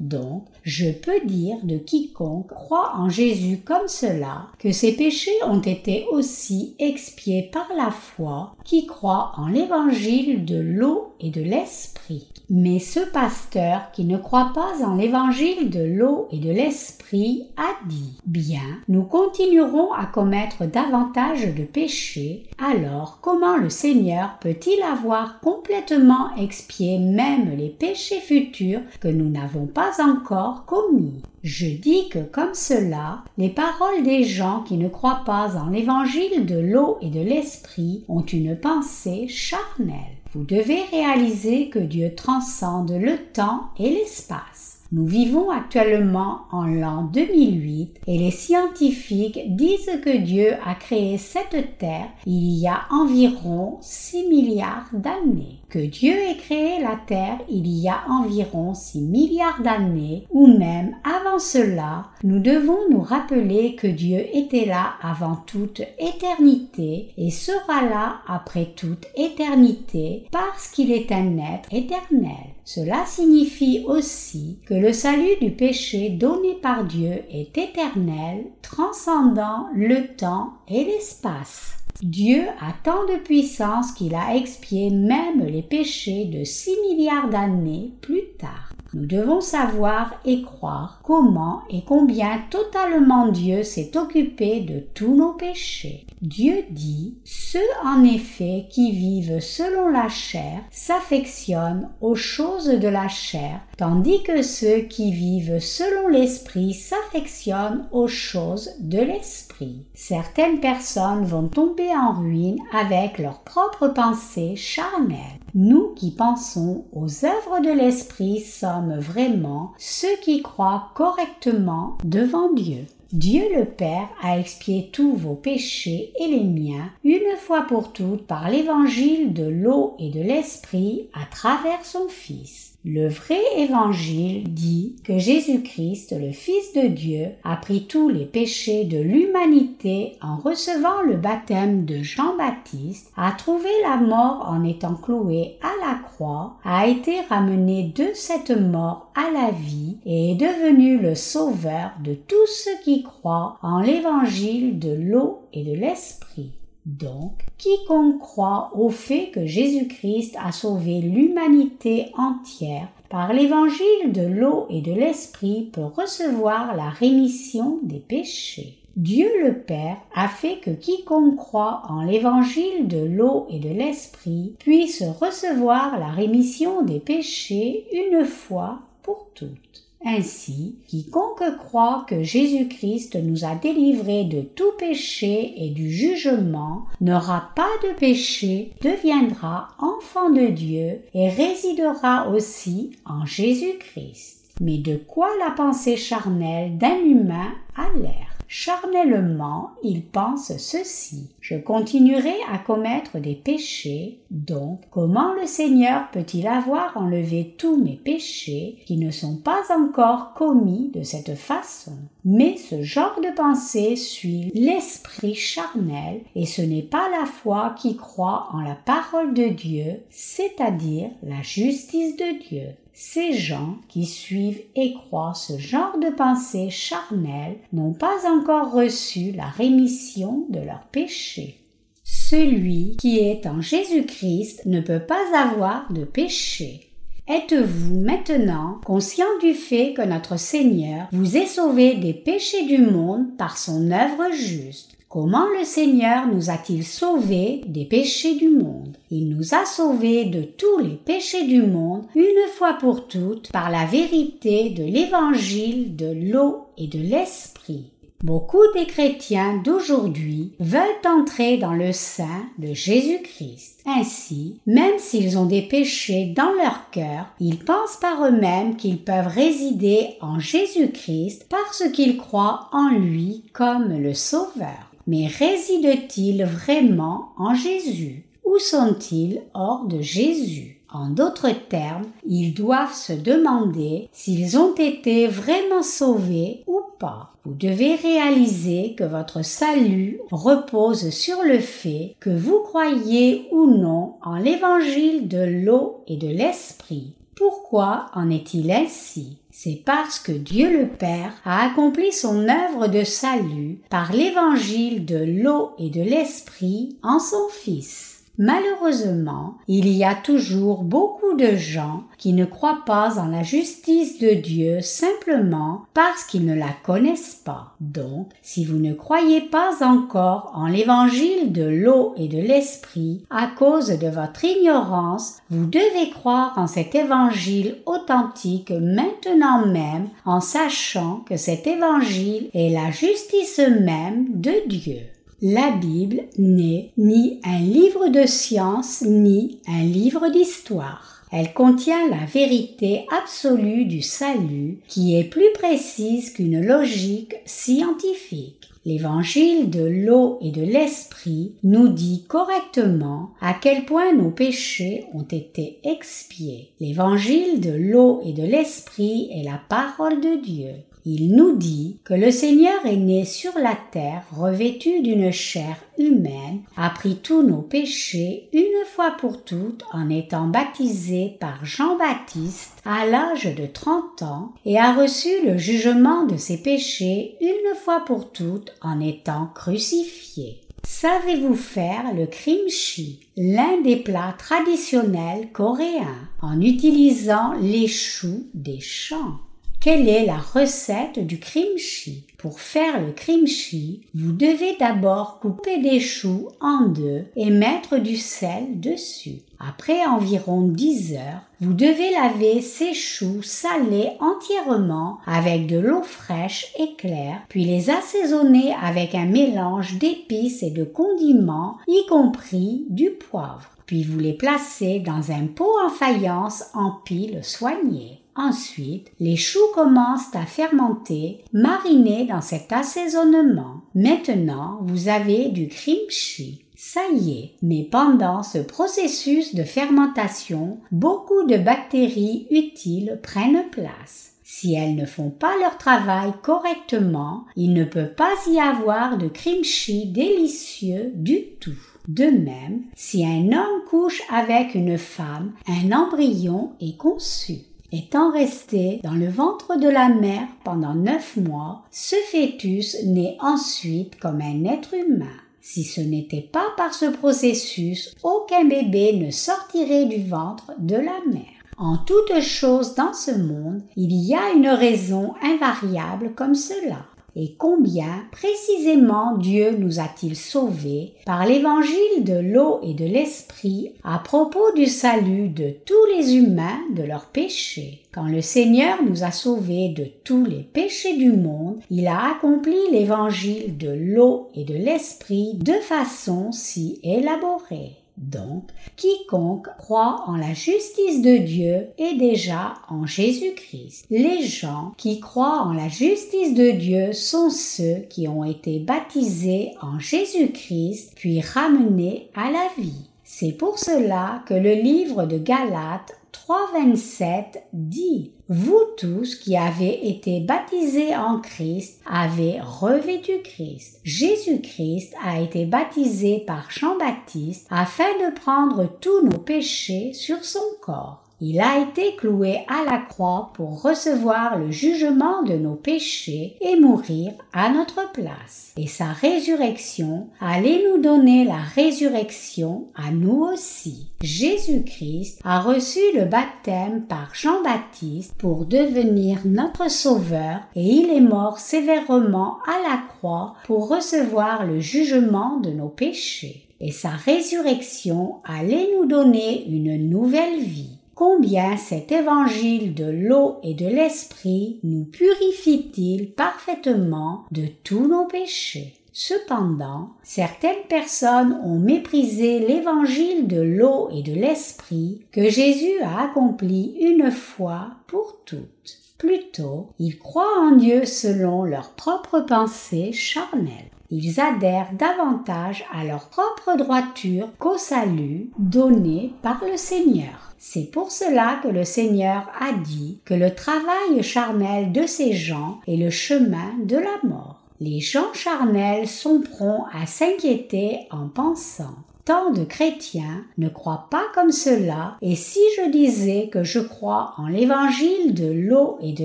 [SPEAKER 1] Donc, je peux dire de quiconque croit en Jésus comme cela que ses péchés ont été aussi expiés par la foi qui croit en l'évangile de l'eau et de l'esprit. Mais ce pasteur qui ne croit pas en l'évangile de l'eau et de l'esprit a dit Bien, nous continuerons à commettre davantage de péchés, alors comment le Seigneur peut-il avoir complètement expié même les péchés futurs que nous n'avons pas encore commis? Je dis que comme cela, les paroles des gens qui ne croient pas en l'évangile de l'eau et de l'esprit ont une pensée charnelle. Vous devez réaliser que Dieu transcende le temps et l'espace. Nous vivons actuellement en l'an 2008 et les scientifiques disent que Dieu a créé cette Terre il y a environ 6 milliards d'années. Que Dieu ait créé la Terre il y a environ 6 milliards d'années ou même avant cela, nous devons nous rappeler que Dieu était là avant toute éternité et sera là après toute éternité parce qu'il est un être éternel. Cela signifie aussi que le salut du péché donné par Dieu est éternel, transcendant le temps et l'espace. Dieu a tant de puissance qu'il a expié même les péchés de six milliards d'années plus tard. Nous devons savoir et croire comment et combien totalement Dieu s'est occupé de tous nos péchés. Dieu dit, Ceux en effet qui vivent selon la chair s'affectionnent aux choses de la chair, tandis que ceux qui vivent selon l'esprit s'affectionnent aux choses de l'esprit. Certaines personnes vont tomber en ruine avec leurs propres pensées charnelles. Nous qui pensons aux œuvres de l'esprit sommes vraiment ceux qui croient correctement devant Dieu. Dieu le Père a expié tous vos péchés et les miens une fois pour toutes par l'évangile de l'eau et de l'esprit à travers son Fils. Le vrai évangile dit que Jésus-Christ, le Fils de Dieu, a pris tous les péchés de l'humanité en recevant le baptême de Jean-Baptiste, a trouvé la mort en étant cloué à la croix, a été ramené de cette mort à la vie et est devenu le sauveur de tous ceux qui croient en l'évangile de l'eau et de l'esprit. Donc, quiconque croit au fait que Jésus-Christ a sauvé l'humanité entière par l'évangile de l'eau et de l'esprit peut recevoir la rémission des péchés. Dieu le Père a fait que quiconque croit en l'évangile de l'eau et de l'esprit puisse recevoir la rémission des péchés une fois pour toutes. Ainsi, quiconque croit que Jésus-Christ nous a délivrés de tout péché et du jugement n'aura pas de péché, deviendra enfant de Dieu et résidera aussi en Jésus-Christ. Mais de quoi la pensée charnelle d'un humain a l'air? Charnellement, il pense ceci. Je continuerai à commettre des péchés, donc comment le Seigneur peut-il avoir enlevé tous mes péchés qui ne sont pas encore commis de cette façon? Mais ce genre de pensée suit l'esprit charnel et ce n'est pas la foi qui croit en la parole de Dieu, c'est-à-dire la justice de Dieu. Ces gens qui suivent et croient ce genre de pensée charnelle n'ont pas encore reçu la rémission de leurs péchés. Celui qui est en Jésus-Christ ne peut pas avoir de péché. Êtes-vous maintenant conscient du fait que notre Seigneur vous ait sauvé des péchés du monde par son œuvre juste? Comment le Seigneur nous a-t-il sauvés des péchés du monde? Il nous a sauvés de tous les péchés du monde une fois pour toutes par la vérité de l'évangile de l'eau et de l'esprit. Beaucoup des chrétiens d'aujourd'hui veulent entrer dans le sein de Jésus-Christ. Ainsi, même s'ils ont des péchés dans leur cœur, ils pensent par eux-mêmes qu'ils peuvent résider en Jésus-Christ parce qu'ils croient en lui comme le Sauveur. Mais résident-ils vraiment en Jésus? Ou sont-ils hors de Jésus? En d'autres termes, ils doivent se demander s'ils ont été vraiment sauvés ou pas. Vous devez réaliser que votre salut repose sur le fait que vous croyez ou non en l'évangile de l'eau et de l'esprit. Pourquoi en est-il ainsi? C'est parce que Dieu le Père a accompli son œuvre de salut par l'évangile de l'eau et de l'esprit en son Fils. Malheureusement, il y a toujours beaucoup de gens qui ne croient pas en la justice de Dieu simplement parce qu'ils ne la connaissent pas. Donc, si vous ne croyez pas encore en l'évangile de l'eau et de l'esprit à cause de votre ignorance, vous devez croire en cet évangile authentique maintenant même en sachant que cet évangile est la justice même de Dieu. La Bible n'est ni un livre de science ni un livre d'histoire. Elle contient la vérité absolue du salut qui est plus précise qu'une logique scientifique. L'évangile de l'eau et de l'esprit nous dit correctement à quel point nos péchés ont été expiés. L'évangile de l'eau et de l'esprit est la parole de Dieu. Il nous dit que le Seigneur est né sur la terre revêtu d'une chair humaine, a pris tous nos péchés une fois pour toutes en étant baptisé par Jean-Baptiste à l'âge de 30 ans et a reçu le jugement de ses péchés une fois pour toutes en étant crucifié. Savez-vous faire le kimchi, l'un des plats traditionnels coréens, en utilisant les choux des champs? Quelle est la recette du kimchi Pour faire le kimchi, vous devez d'abord couper des choux en deux et mettre du sel dessus. Après environ 10 heures, vous devez laver ces choux salés entièrement avec de l'eau fraîche et claire, puis les assaisonner avec un mélange d'épices et de condiments, y compris du poivre. Puis vous les placez dans un pot en faïence en pile soignée. Ensuite, les choux commencent à fermenter, marinés dans cet assaisonnement. Maintenant, vous avez du kimchi. Ça y est, mais pendant ce processus de fermentation, beaucoup de bactéries utiles prennent place. Si elles ne font pas leur travail correctement, il ne peut pas y avoir de kimchi délicieux du tout. De même, si un homme couche avec une femme, un embryon est conçu. Étant resté dans le ventre de la mère pendant neuf mois, ce fœtus naît ensuite comme un être humain. Si ce n'était pas par ce processus, aucun bébé ne sortirait du ventre de la mère. En toute chose dans ce monde, il y a une raison invariable comme cela et combien précisément Dieu nous a-t-il sauvés par l'évangile de l'eau et de l'esprit à propos du salut de tous les humains de leurs péchés? Quand le Seigneur nous a sauvés de tous les péchés du monde, il a accompli l'évangile de l'eau et de l'esprit de façon si élaborée. Donc, quiconque croit en la justice de Dieu est déjà en Jésus-Christ. Les gens qui croient en la justice de Dieu sont ceux qui ont été baptisés en Jésus-Christ puis ramenés à la vie. C'est pour cela que le livre de Galates 3.27 dit Vous tous qui avez été baptisés en Christ avez revêtu Christ. Jésus-Christ a été baptisé par Jean-Baptiste afin de prendre tous nos péchés sur son corps. Il a été cloué à la croix pour recevoir le jugement de nos péchés et mourir à notre place. Et sa résurrection allait nous donner la résurrection à nous aussi. Jésus-Christ a reçu le baptême par Jean-Baptiste pour devenir notre sauveur et il est mort sévèrement à la croix pour recevoir le jugement de nos péchés. Et sa résurrection allait nous donner une nouvelle vie combien cet évangile de l'eau et de l'esprit nous purifie-t-il parfaitement de tous nos péchés? Cependant, certaines personnes ont méprisé l'évangile de l'eau et de l'esprit que Jésus a accompli une fois pour toutes. Plutôt, ils croient en Dieu selon leurs propres pensées charnelles. Ils adhèrent davantage à leur propre droiture qu'au salut donné par le Seigneur. C'est pour cela que le Seigneur a dit que le travail charnel de ces gens est le chemin de la mort. Les gens charnels sont prompts à s'inquiéter en pensant tant de chrétiens ne croient pas comme cela, et si je disais que je crois en l'évangile de l'eau et de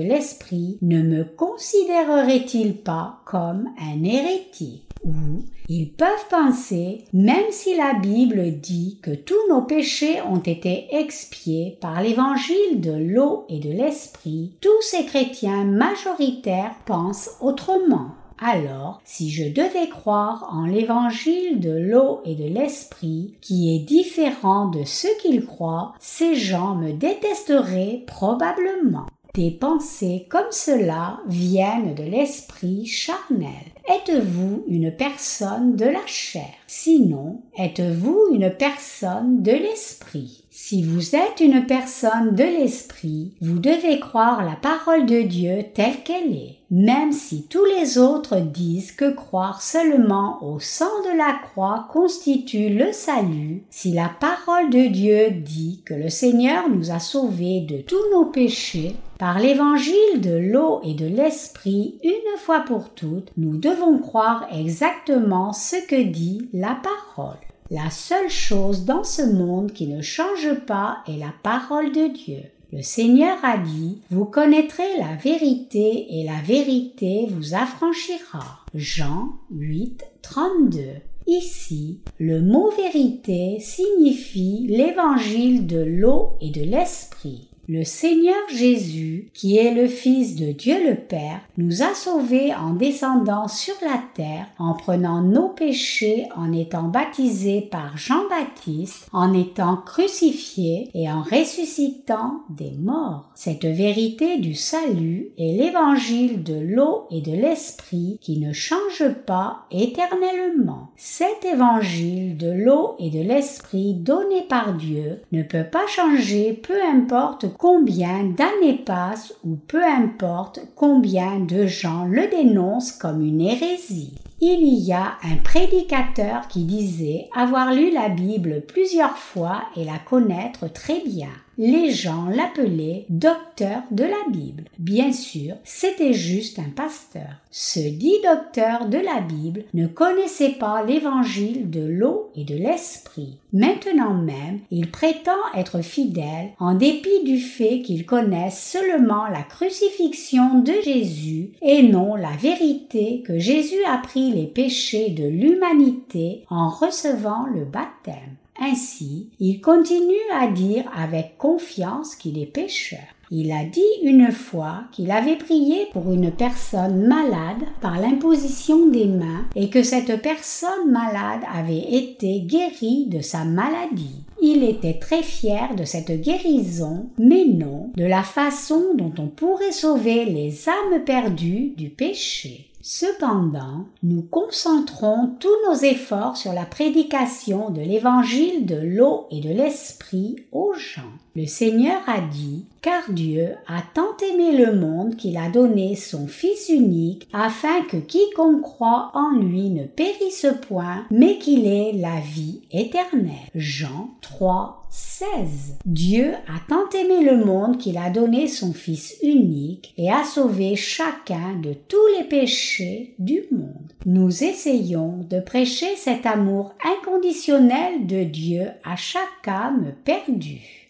[SPEAKER 1] l'esprit, ne me considérerait-il pas comme un hérétique? Ou ils peuvent penser, même si la Bible dit que tous nos péchés ont été expiés par l'évangile de l'eau et de l'esprit, tous ces chrétiens majoritaires pensent autrement. Alors, si je devais croire en l'évangile de l'eau et de l'esprit, qui est différent de ce qu'ils croient, ces gens me détesteraient probablement. Des pensées comme cela viennent de l'esprit charnel. Êtes-vous une personne de la chair? Sinon, êtes-vous une personne de l'esprit? Si vous êtes une personne de l'esprit, vous devez croire la parole de Dieu telle qu'elle est, même si tous les autres disent que croire seulement au sang de la croix constitue le salut, si la parole de Dieu dit que le Seigneur nous a sauvés de tous nos péchés, par l'évangile de l'eau et de l'esprit, une fois pour toutes, nous devons croire exactement ce que dit la parole. La seule chose dans ce monde qui ne change pas est la parole de Dieu. Le Seigneur a dit, vous connaîtrez la vérité et la vérité vous affranchira. Jean 8, 32. Ici, le mot vérité signifie l'évangile de l'eau et de l'esprit. Le Seigneur Jésus, qui est le Fils de Dieu le Père, nous a sauvés en descendant sur la terre, en prenant nos péchés, en étant baptisés par Jean-Baptiste, en étant crucifiés et en ressuscitant des morts. Cette vérité du salut est l'évangile de l'eau et de l'esprit qui ne change pas éternellement. Cet évangile de l'eau et de l'esprit donné par Dieu ne peut pas changer peu importe combien d'années passent ou peu importe combien de gens le dénoncent comme une hérésie. Il y a un prédicateur qui disait avoir lu la Bible plusieurs fois et la connaître très bien les gens l'appelaient docteur de la Bible. Bien sûr, c'était juste un pasteur. Ce dit docteur de la Bible ne connaissait pas l'évangile de l'eau et de l'esprit. Maintenant même, il prétend être fidèle en dépit du fait qu'il connaisse seulement la crucifixion de Jésus et non la vérité que Jésus a pris les péchés de l'humanité en recevant le baptême. Ainsi, il continue à dire avec confiance qu'il est pécheur. Il a dit une fois qu'il avait prié pour une personne malade par l'imposition des mains et que cette personne malade avait été guérie de sa maladie. Il était très fier de cette guérison, mais non de la façon dont on pourrait sauver les âmes perdues du péché. Cependant, nous concentrons tous nos efforts sur la prédication de l'évangile de l'eau et de l'esprit aux gens. Le Seigneur a dit, car Dieu a tant aimé le monde qu'il a donné son Fils unique, afin que quiconque croit en lui ne périsse point, mais qu'il ait la vie éternelle. Jean 3, 16. Dieu a tant aimé le monde qu'il a donné son Fils unique et a sauvé chacun de tous les péchés du monde. Nous essayons de prêcher cet amour inconditionnel de Dieu à chaque âme perdue.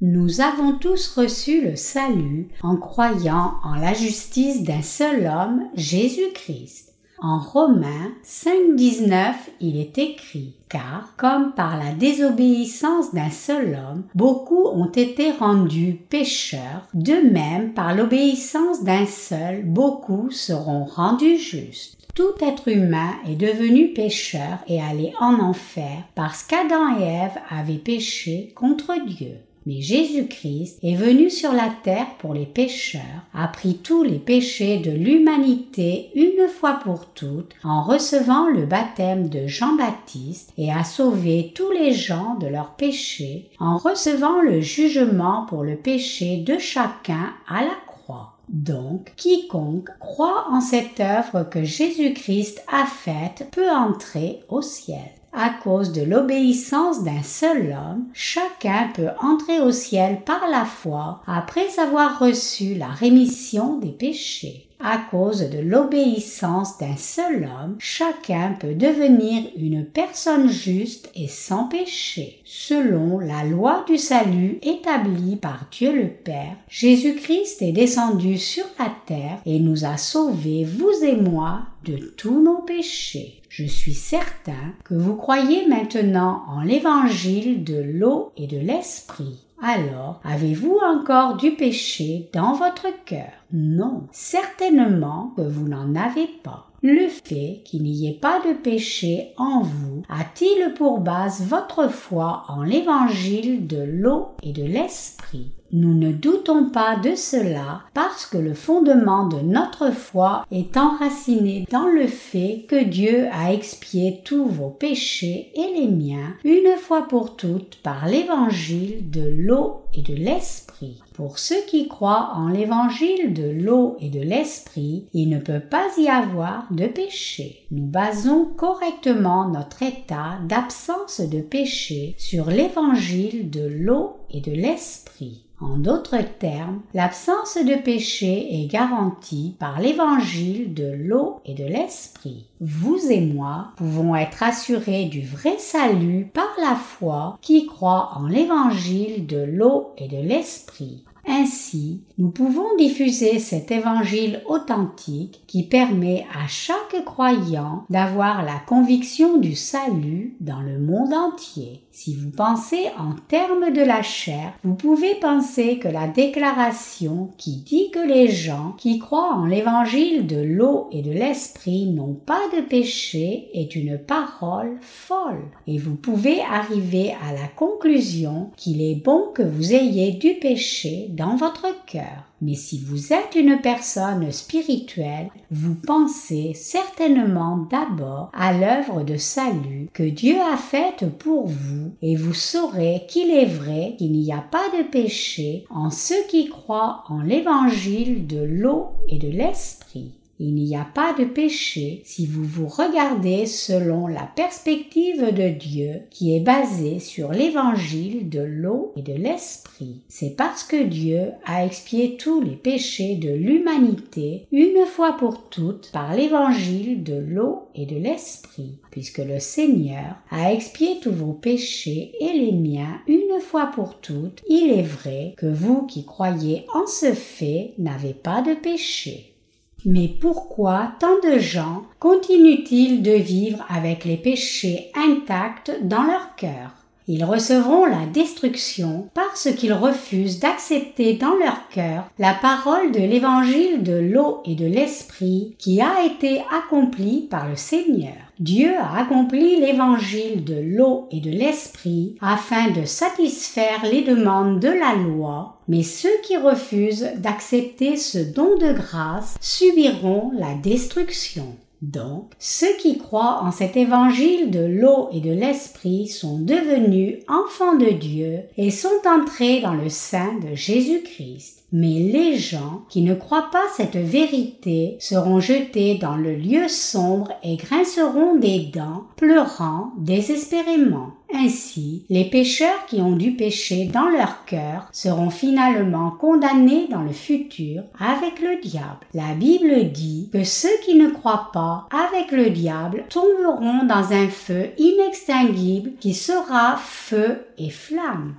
[SPEAKER 1] Nous avons tous reçu le salut en croyant en la justice d'un seul homme, Jésus-Christ. En Romains 5.19, il est écrit car, comme par la désobéissance d'un seul homme, beaucoup ont été rendus pécheurs, de même par l'obéissance d'un seul, beaucoup seront rendus justes. Tout être humain est devenu pécheur et allé en enfer parce qu'Adam et Ève avaient péché contre Dieu. Mais Jésus-Christ est venu sur la terre pour les pécheurs, a pris tous les péchés de l'humanité une fois pour toutes en recevant le baptême de Jean-Baptiste et a sauvé tous les gens de leurs péchés en recevant le jugement pour le péché de chacun à la croix. Donc, quiconque croit en cette œuvre que Jésus-Christ a faite peut entrer au ciel. À cause de l'obéissance d'un seul homme, chacun peut entrer au ciel par la foi après avoir reçu la rémission des péchés. À cause de l'obéissance d'un seul homme, chacun peut devenir une personne juste et sans péché. Selon la loi du salut établie par Dieu le Père, Jésus-Christ est descendu sur la terre et nous a sauvés, vous et moi, de tous nos péchés. Je suis certain que vous croyez maintenant en l'évangile de l'eau et de l'esprit. Alors, avez-vous encore du péché dans votre cœur? Non, certainement que vous n'en avez pas. Le fait qu'il n'y ait pas de péché en vous a-t-il pour base votre foi en l'évangile de l'eau et de l'esprit? Nous ne doutons pas de cela parce que le fondement de notre foi est enraciné dans le fait que Dieu a expié tous vos péchés et les miens une fois pour toutes par l'évangile de l'eau et de l'esprit. Pour ceux qui croient en l'évangile de l'eau et de l'esprit, il ne peut pas y avoir de péché. Nous basons correctement notre état d'absence de péché sur l'évangile de l'eau et de l'esprit. En d'autres termes, l'absence de péché est garantie par l'évangile de l'eau et de l'esprit. Vous et moi pouvons être assurés du vrai salut par la foi qui croit en l'évangile de l'eau et de l'esprit. Ainsi, nous pouvons diffuser cet évangile authentique qui permet à chaque croyant d'avoir la conviction du salut dans le monde entier. Si vous pensez en termes de la chair, vous pouvez penser que la déclaration qui dit que les gens qui croient en l'évangile de l'eau et de l'esprit n'ont pas de péché est une parole folle. Et vous pouvez arriver à la conclusion qu'il est bon que vous ayez du péché dans votre cœur. Mais si vous êtes une personne spirituelle, vous pensez certainement d'abord à l'œuvre de salut que Dieu a faite pour vous et vous saurez qu'il est vrai qu'il n'y a pas de péché en ceux qui croient en l'évangile de l'eau et de l'esprit. Il n'y a pas de péché si vous vous regardez selon la perspective de Dieu qui est basée sur l'évangile de l'eau et de l'esprit. C'est parce que Dieu a expié tous les péchés de l'humanité une fois pour toutes par l'évangile de l'eau et de l'esprit. Puisque le Seigneur a expié tous vos péchés et les miens une fois pour toutes, il est vrai que vous qui croyez en ce fait n'avez pas de péché. Mais pourquoi tant de gens continuent-ils de vivre avec les péchés intacts dans leur cœur? Ils recevront la destruction parce qu'ils refusent d'accepter dans leur cœur la parole de l'évangile de l'eau et de l'esprit qui a été accomplie par le Seigneur. Dieu a accompli l'évangile de l'eau et de l'esprit afin de satisfaire les demandes de la loi, mais ceux qui refusent d'accepter ce don de grâce subiront la destruction. Donc, ceux qui croient en cet évangile de l'eau et de l'esprit sont devenus enfants de Dieu et sont entrés dans le sein de Jésus-Christ. Mais les gens qui ne croient pas cette vérité seront jetés dans le lieu sombre et grinceront des dents, pleurant désespérément. Ainsi, les pécheurs qui ont du péché dans leur cœur seront finalement condamnés dans le futur avec le diable. La Bible dit que ceux qui ne croient pas avec le diable tomberont dans un feu inextinguible qui sera feu et flamme.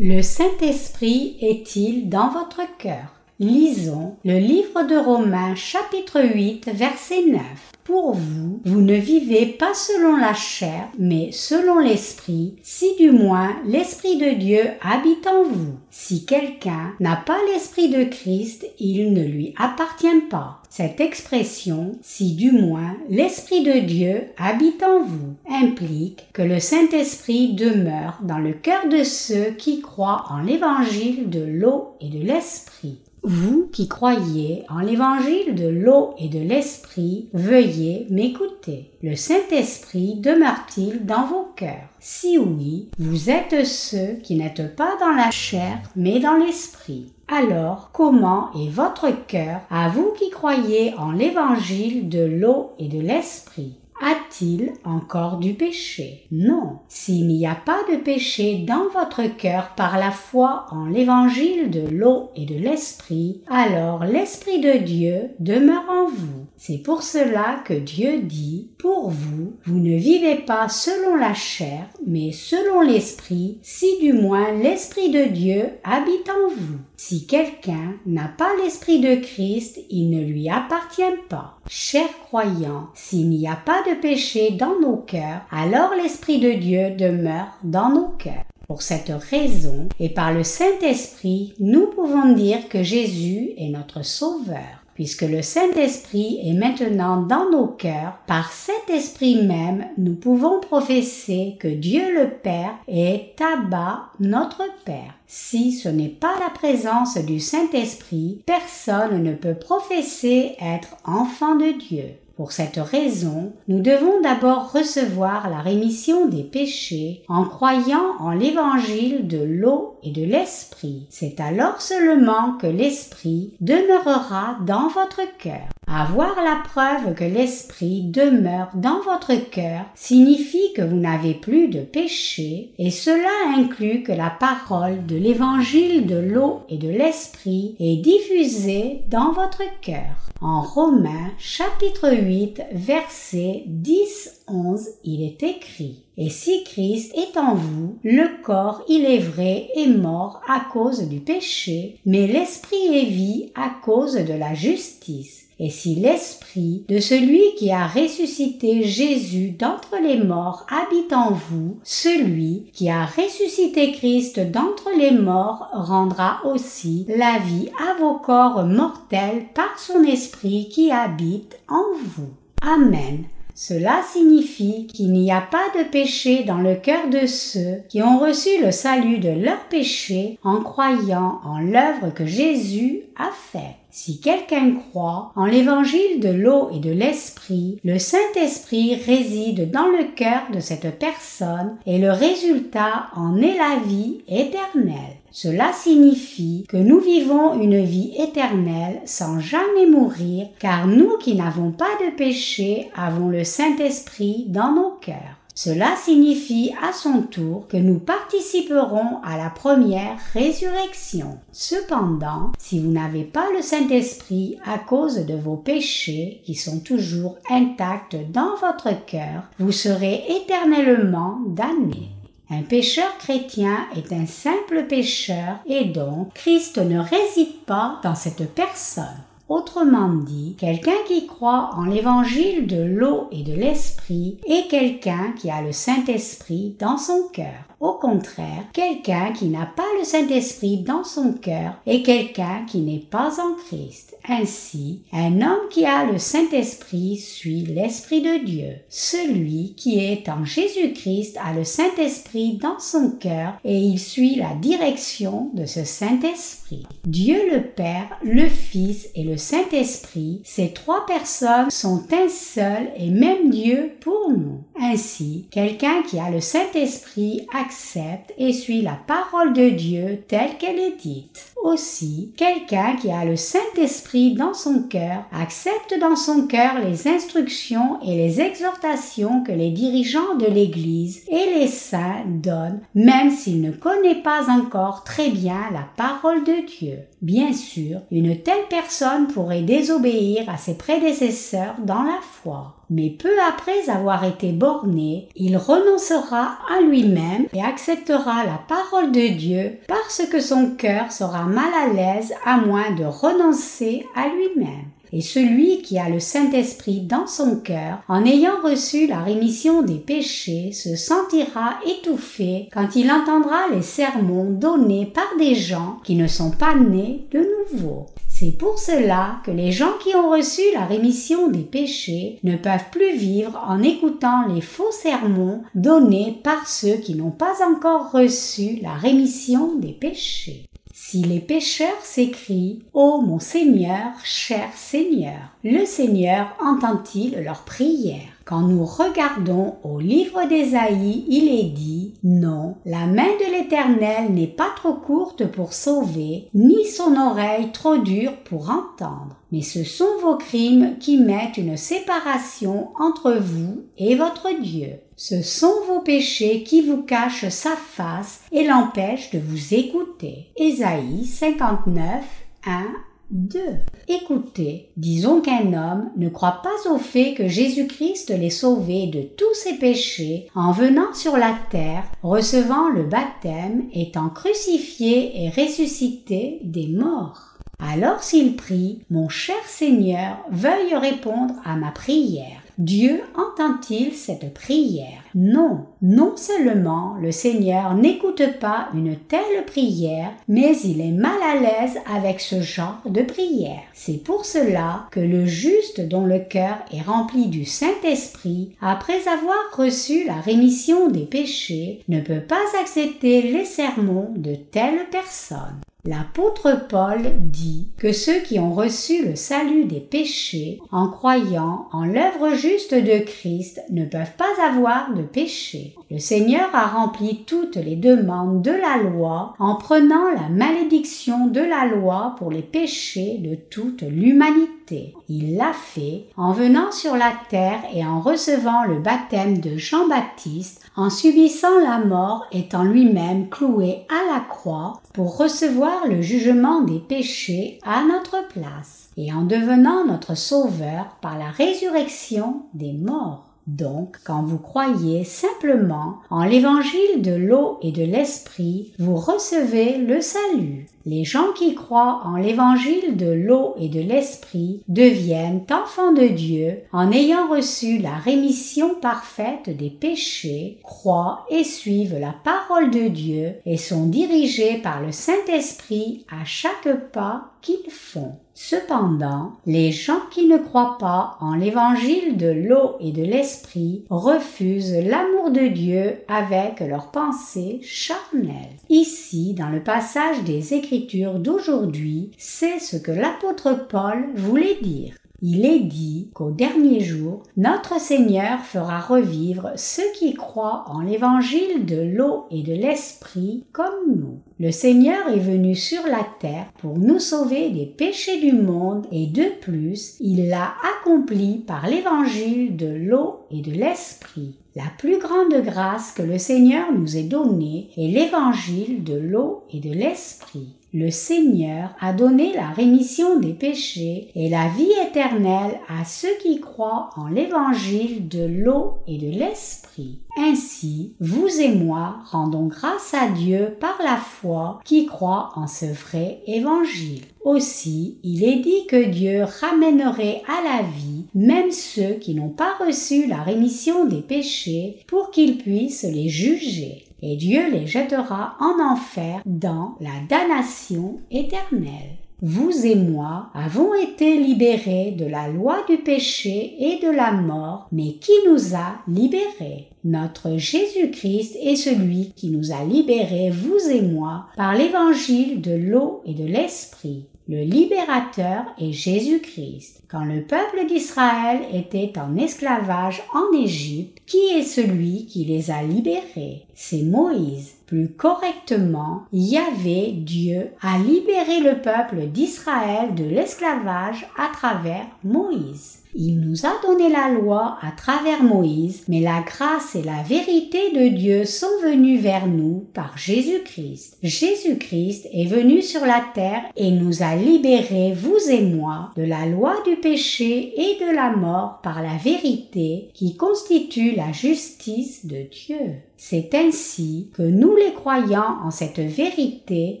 [SPEAKER 1] Le Saint-Esprit est-il dans votre cœur? Lisons le livre de Romains chapitre 8 verset 9. Pour vous, vous ne vivez pas selon la chair, mais selon l'Esprit, si du moins l'Esprit de Dieu habite en vous. Si quelqu'un n'a pas l'Esprit de Christ, il ne lui appartient pas. Cette expression, si du moins l'Esprit de Dieu habite en vous, implique que le Saint-Esprit demeure dans le cœur de ceux qui croient en l'évangile de l'eau et de l'Esprit. Vous qui croyez en l'évangile de l'eau et de l'esprit, veuillez m'écouter. Le Saint-Esprit demeure-t-il dans vos cœurs? Si oui, vous êtes ceux qui n'êtes pas dans la chair, mais dans l'esprit. Alors, comment est votre cœur à vous qui croyez en l'évangile de l'eau et de l'esprit? A-t-il encore du péché? Non. S'il n'y a pas de péché dans votre cœur par la foi en l'évangile de l'eau et de l'esprit, alors l'Esprit de Dieu demeure en vous. C'est pour cela que Dieu dit, pour vous, vous ne vivez pas selon la chair, mais selon l'Esprit, si du moins l'Esprit de Dieu habite en vous. Si quelqu'un n'a pas l'Esprit de Christ, il ne lui appartient pas. Chers croyants, s'il n'y a pas de péché dans nos cœurs, alors l'Esprit de Dieu demeure dans nos cœurs. Pour cette raison, et par le Saint-Esprit, nous pouvons dire que Jésus est notre Sauveur puisque le Saint-Esprit est maintenant dans nos cœurs, par cet Esprit même, nous pouvons professer que Dieu le Père est Abba, notre Père. Si ce n'est pas la présence du Saint-Esprit, personne ne peut professer être enfant de Dieu. Pour cette raison, nous devons d'abord recevoir la rémission des péchés en croyant en l'évangile de l'eau et de l'esprit. C'est alors seulement que l'esprit demeurera dans votre cœur. Avoir la preuve que l'Esprit demeure dans votre cœur signifie que vous n'avez plus de péché et cela inclut que la parole de l'Évangile de l'eau et de l'Esprit est diffusée dans votre cœur. En Romains chapitre 8 verset 10-11 il est écrit Et si Christ est en vous, le corps, il est vrai, est mort à cause du péché, mais l'Esprit est vie à cause de la justice. Et si l'esprit de celui qui a ressuscité Jésus d'entre les morts habite en vous, celui qui a ressuscité Christ d'entre les morts rendra aussi la vie à vos corps mortels par son esprit qui habite en vous. Amen. Cela signifie qu'il n'y a pas de péché dans le cœur de ceux qui ont reçu le salut de leur péché en croyant en l'œuvre que Jésus a faite. Si quelqu'un croit en l'évangile de l'eau et de l'esprit, le Saint-Esprit réside dans le cœur de cette personne et le résultat en est la vie éternelle. Cela signifie que nous vivons une vie éternelle sans jamais mourir, car nous qui n'avons pas de péché avons le Saint-Esprit dans nos cœurs. Cela signifie à son tour que nous participerons à la première résurrection. Cependant, si vous n'avez pas le Saint-Esprit à cause de vos péchés qui sont toujours intacts dans votre cœur, vous serez éternellement damnés. Un pécheur chrétien est un simple pécheur et donc Christ ne réside pas dans cette personne. Autrement dit, quelqu'un qui croit en l'évangile de l'eau et de l'esprit est quelqu'un qui a le Saint-Esprit dans son cœur. Au contraire, quelqu'un qui n'a pas le Saint-Esprit dans son cœur est quelqu'un qui n'est pas en Christ. Ainsi, un homme qui a le Saint-Esprit suit l'Esprit de Dieu. Celui qui est en Jésus-Christ a le Saint-Esprit dans son cœur et il suit la direction de ce Saint-Esprit. Dieu le Père, le Fils et le Saint-Esprit, ces trois personnes sont un seul et même Dieu pour nous. Ainsi, quelqu'un qui a le Saint-Esprit accepte et suit la parole de Dieu telle qu'elle est dite. Aussi, quelqu'un qui a le Saint-Esprit dans son cœur accepte dans son cœur les instructions et les exhortations que les dirigeants de l'Église et les saints donnent, même s'il ne connaît pas encore très bien la parole de Dieu. Bien sûr, une telle personne pourrait désobéir à ses prédécesseurs dans la foi. Mais peu après avoir été borné, il renoncera à lui-même et acceptera la parole de Dieu parce que son cœur sera mal à l'aise à moins de renoncer à lui-même. Et celui qui a le Saint-Esprit dans son cœur, en ayant reçu la rémission des péchés, se sentira étouffé quand il entendra les sermons donnés par des gens qui ne sont pas nés de nouveau. C'est pour cela que les gens qui ont reçu la rémission des péchés ne peuvent plus vivre en écoutant les faux sermons donnés par ceux qui n'ont pas encore reçu la rémission des péchés. Si les pécheurs s'écrient Ô mon Seigneur, cher Seigneur, le Seigneur entend-il leurs prières Quand nous regardons au livre d'Ésaïe, il est dit Non, la main de l'Éternel n'est pas trop courte pour sauver, ni son oreille trop dure pour entendre. Mais ce sont vos crimes qui mettent une séparation entre vous et votre Dieu. Ce sont vos péchés qui vous cachent sa face et l'empêchent de vous écouter. Ésaïe 59, 1 2. Écoutez, disons qu'un homme ne croit pas au fait que Jésus-Christ l'ait sauvé de tous ses péchés en venant sur la terre, recevant le baptême, étant crucifié et ressuscité des morts. Alors s'il prie, Mon cher Seigneur, veuille répondre à ma prière. Dieu entend-il cette prière? Non, non seulement le Seigneur n'écoute pas une telle prière, mais il est mal à l'aise avec ce genre de prière. C'est pour cela que le juste dont le cœur est rempli du Saint-Esprit, après avoir reçu la rémission des péchés, ne peut pas accepter les sermons de telle personne. L'apôtre Paul dit que ceux qui ont reçu le salut des péchés en croyant en l'œuvre juste de Christ ne peuvent pas avoir de péché. Le Seigneur a rempli toutes les demandes de la loi en prenant la malédiction de la loi pour les péchés de toute l'humanité. Il l'a fait en venant sur la terre et en recevant le baptême de Jean-Baptiste, en subissant la mort étant lui-même cloué à la croix pour recevoir le jugement des péchés à notre place et en devenant notre sauveur par la résurrection des morts. Donc, quand vous croyez simplement en l'évangile de l'eau et de l'esprit, vous recevez le salut. Les gens qui croient en l'évangile de l'eau et de l'esprit deviennent enfants de Dieu en ayant reçu la rémission parfaite des péchés, croient et suivent la parole de Dieu et sont dirigés par le Saint-Esprit à chaque pas qu'ils font. Cependant, les gens qui ne croient pas en l'évangile de l'eau et de l'esprit refusent l'amour de Dieu avec leurs pensées charnelles. Ici, dans le passage des Écritures d'aujourd'hui, c'est ce que l'apôtre Paul voulait dire. Il est dit qu'au dernier jour, notre Seigneur fera revivre ceux qui croient en l'évangile de l'eau et de l'esprit comme nous. Le Seigneur est venu sur la terre pour nous sauver des péchés du monde et de plus, il l'a accompli par l'évangile de l'eau et de l'esprit. La plus grande grâce que le Seigneur nous ait donnée est l'évangile de l'eau et de l'esprit le Seigneur a donné la rémission des péchés et la vie éternelle à ceux qui croient en l'évangile de l'eau et de l'esprit. Ainsi, vous et moi rendons grâce à Dieu par la foi qui croit en ce vrai évangile. Aussi, il est dit que Dieu ramènerait à la vie même ceux qui n'ont pas reçu la rémission des péchés pour qu'ils puissent les juger et Dieu les jettera en enfer dans la damnation éternelle. Vous et moi avons été libérés de la loi du péché et de la mort, mais qui nous a libérés? Notre Jésus-Christ est celui qui nous a libérés, vous et moi, par l'évangile de l'eau et de l'esprit. Le libérateur est Jésus-Christ. Quand le peuple d'Israël était en esclavage en Égypte, qui est celui qui les a libérés? C'est Moïse. Plus correctement, Yahvé, Dieu, a libéré le peuple d'Israël de l'esclavage à travers Moïse. Il nous a donné la loi à travers Moïse, mais la grâce et la vérité de Dieu sont venues vers nous par Jésus-Christ. Jésus-Christ est venu sur la terre et nous a libérés, vous et moi, de la loi du péché et de la mort par la vérité qui constitue la justice de Dieu. C'est ainsi que nous les croyants en cette vérité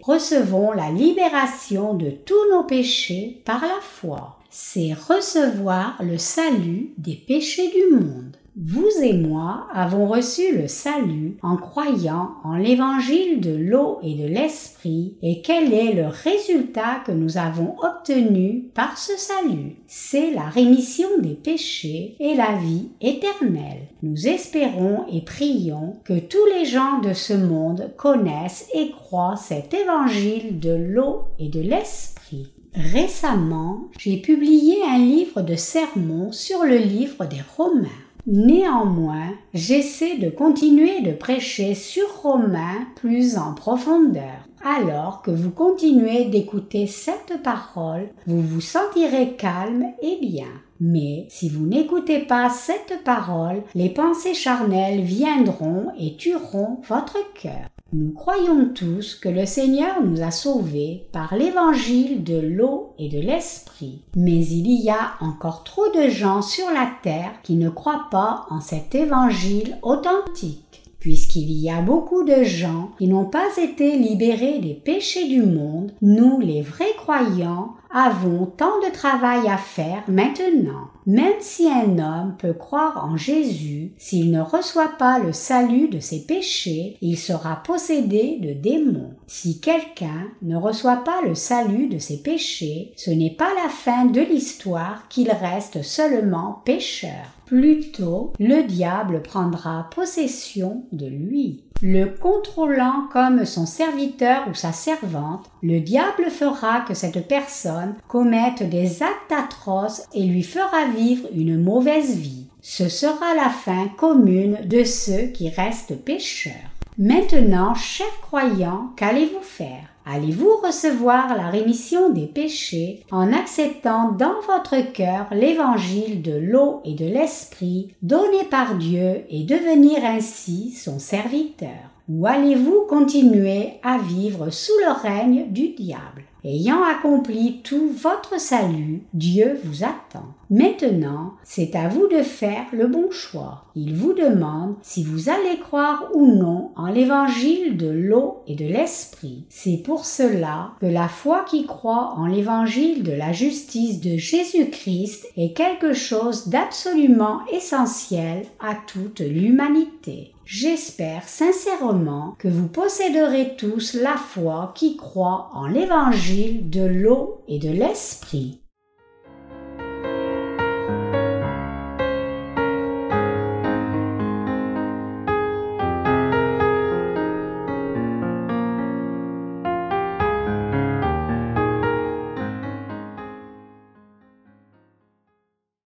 [SPEAKER 1] recevons la libération de tous nos péchés par la foi c'est recevoir le salut des péchés du monde. Vous et moi avons reçu le salut en croyant en l'évangile de l'eau et de l'esprit et quel est le résultat que nous avons obtenu par ce salut? C'est la rémission des péchés et la vie éternelle. Nous espérons et prions que tous les gens de ce monde connaissent et croient cet évangile de l'eau et de l'esprit. Récemment, j'ai publié un livre de sermons sur le livre des Romains. Néanmoins, j'essaie de continuer de prêcher sur Romains plus en profondeur. Alors que vous continuez d'écouter cette parole, vous vous sentirez calme et bien. Mais si vous n'écoutez pas cette parole, les pensées charnelles viendront et tueront votre cœur. Nous croyons tous que le Seigneur nous a sauvés par l'évangile de l'eau et de l'esprit. Mais il y a encore trop de gens sur la terre qui ne croient pas en cet évangile authentique puisqu'il y a beaucoup de gens qui n'ont pas été libérés des péchés du monde, nous les vrais croyants avons tant de travail à faire maintenant. Même si un homme peut croire en Jésus, s'il ne reçoit pas le salut de ses péchés, il sera possédé de démons. Si quelqu'un ne reçoit pas le salut de ses péchés, ce n'est pas la fin de l'histoire qu'il reste seulement pécheur. Plutôt, le diable prendra possession de lui. Le contrôlant comme son serviteur ou sa servante, le diable fera que cette personne commette des actes atroces et lui fera vivre une mauvaise vie. Ce sera la fin commune de ceux qui restent pécheurs. Maintenant, chers croyants, qu'allez-vous faire? Allez-vous recevoir la rémission des péchés en acceptant dans votre cœur l'évangile de l'eau et de l'esprit donné par Dieu et devenir ainsi son serviteur? Ou allez-vous continuer à vivre sous le règne du diable? Ayant accompli tout votre salut, Dieu vous attend. Maintenant, c'est à vous de faire le bon choix. Il vous demande si vous allez croire ou non en l'évangile de l'eau et de l'esprit. C'est pour cela que la foi qui croit en l'évangile de la justice de Jésus-Christ est quelque chose d'absolument essentiel à toute l'humanité. J'espère sincèrement que vous posséderez tous la foi qui croit en l'évangile de l'eau et de l'esprit.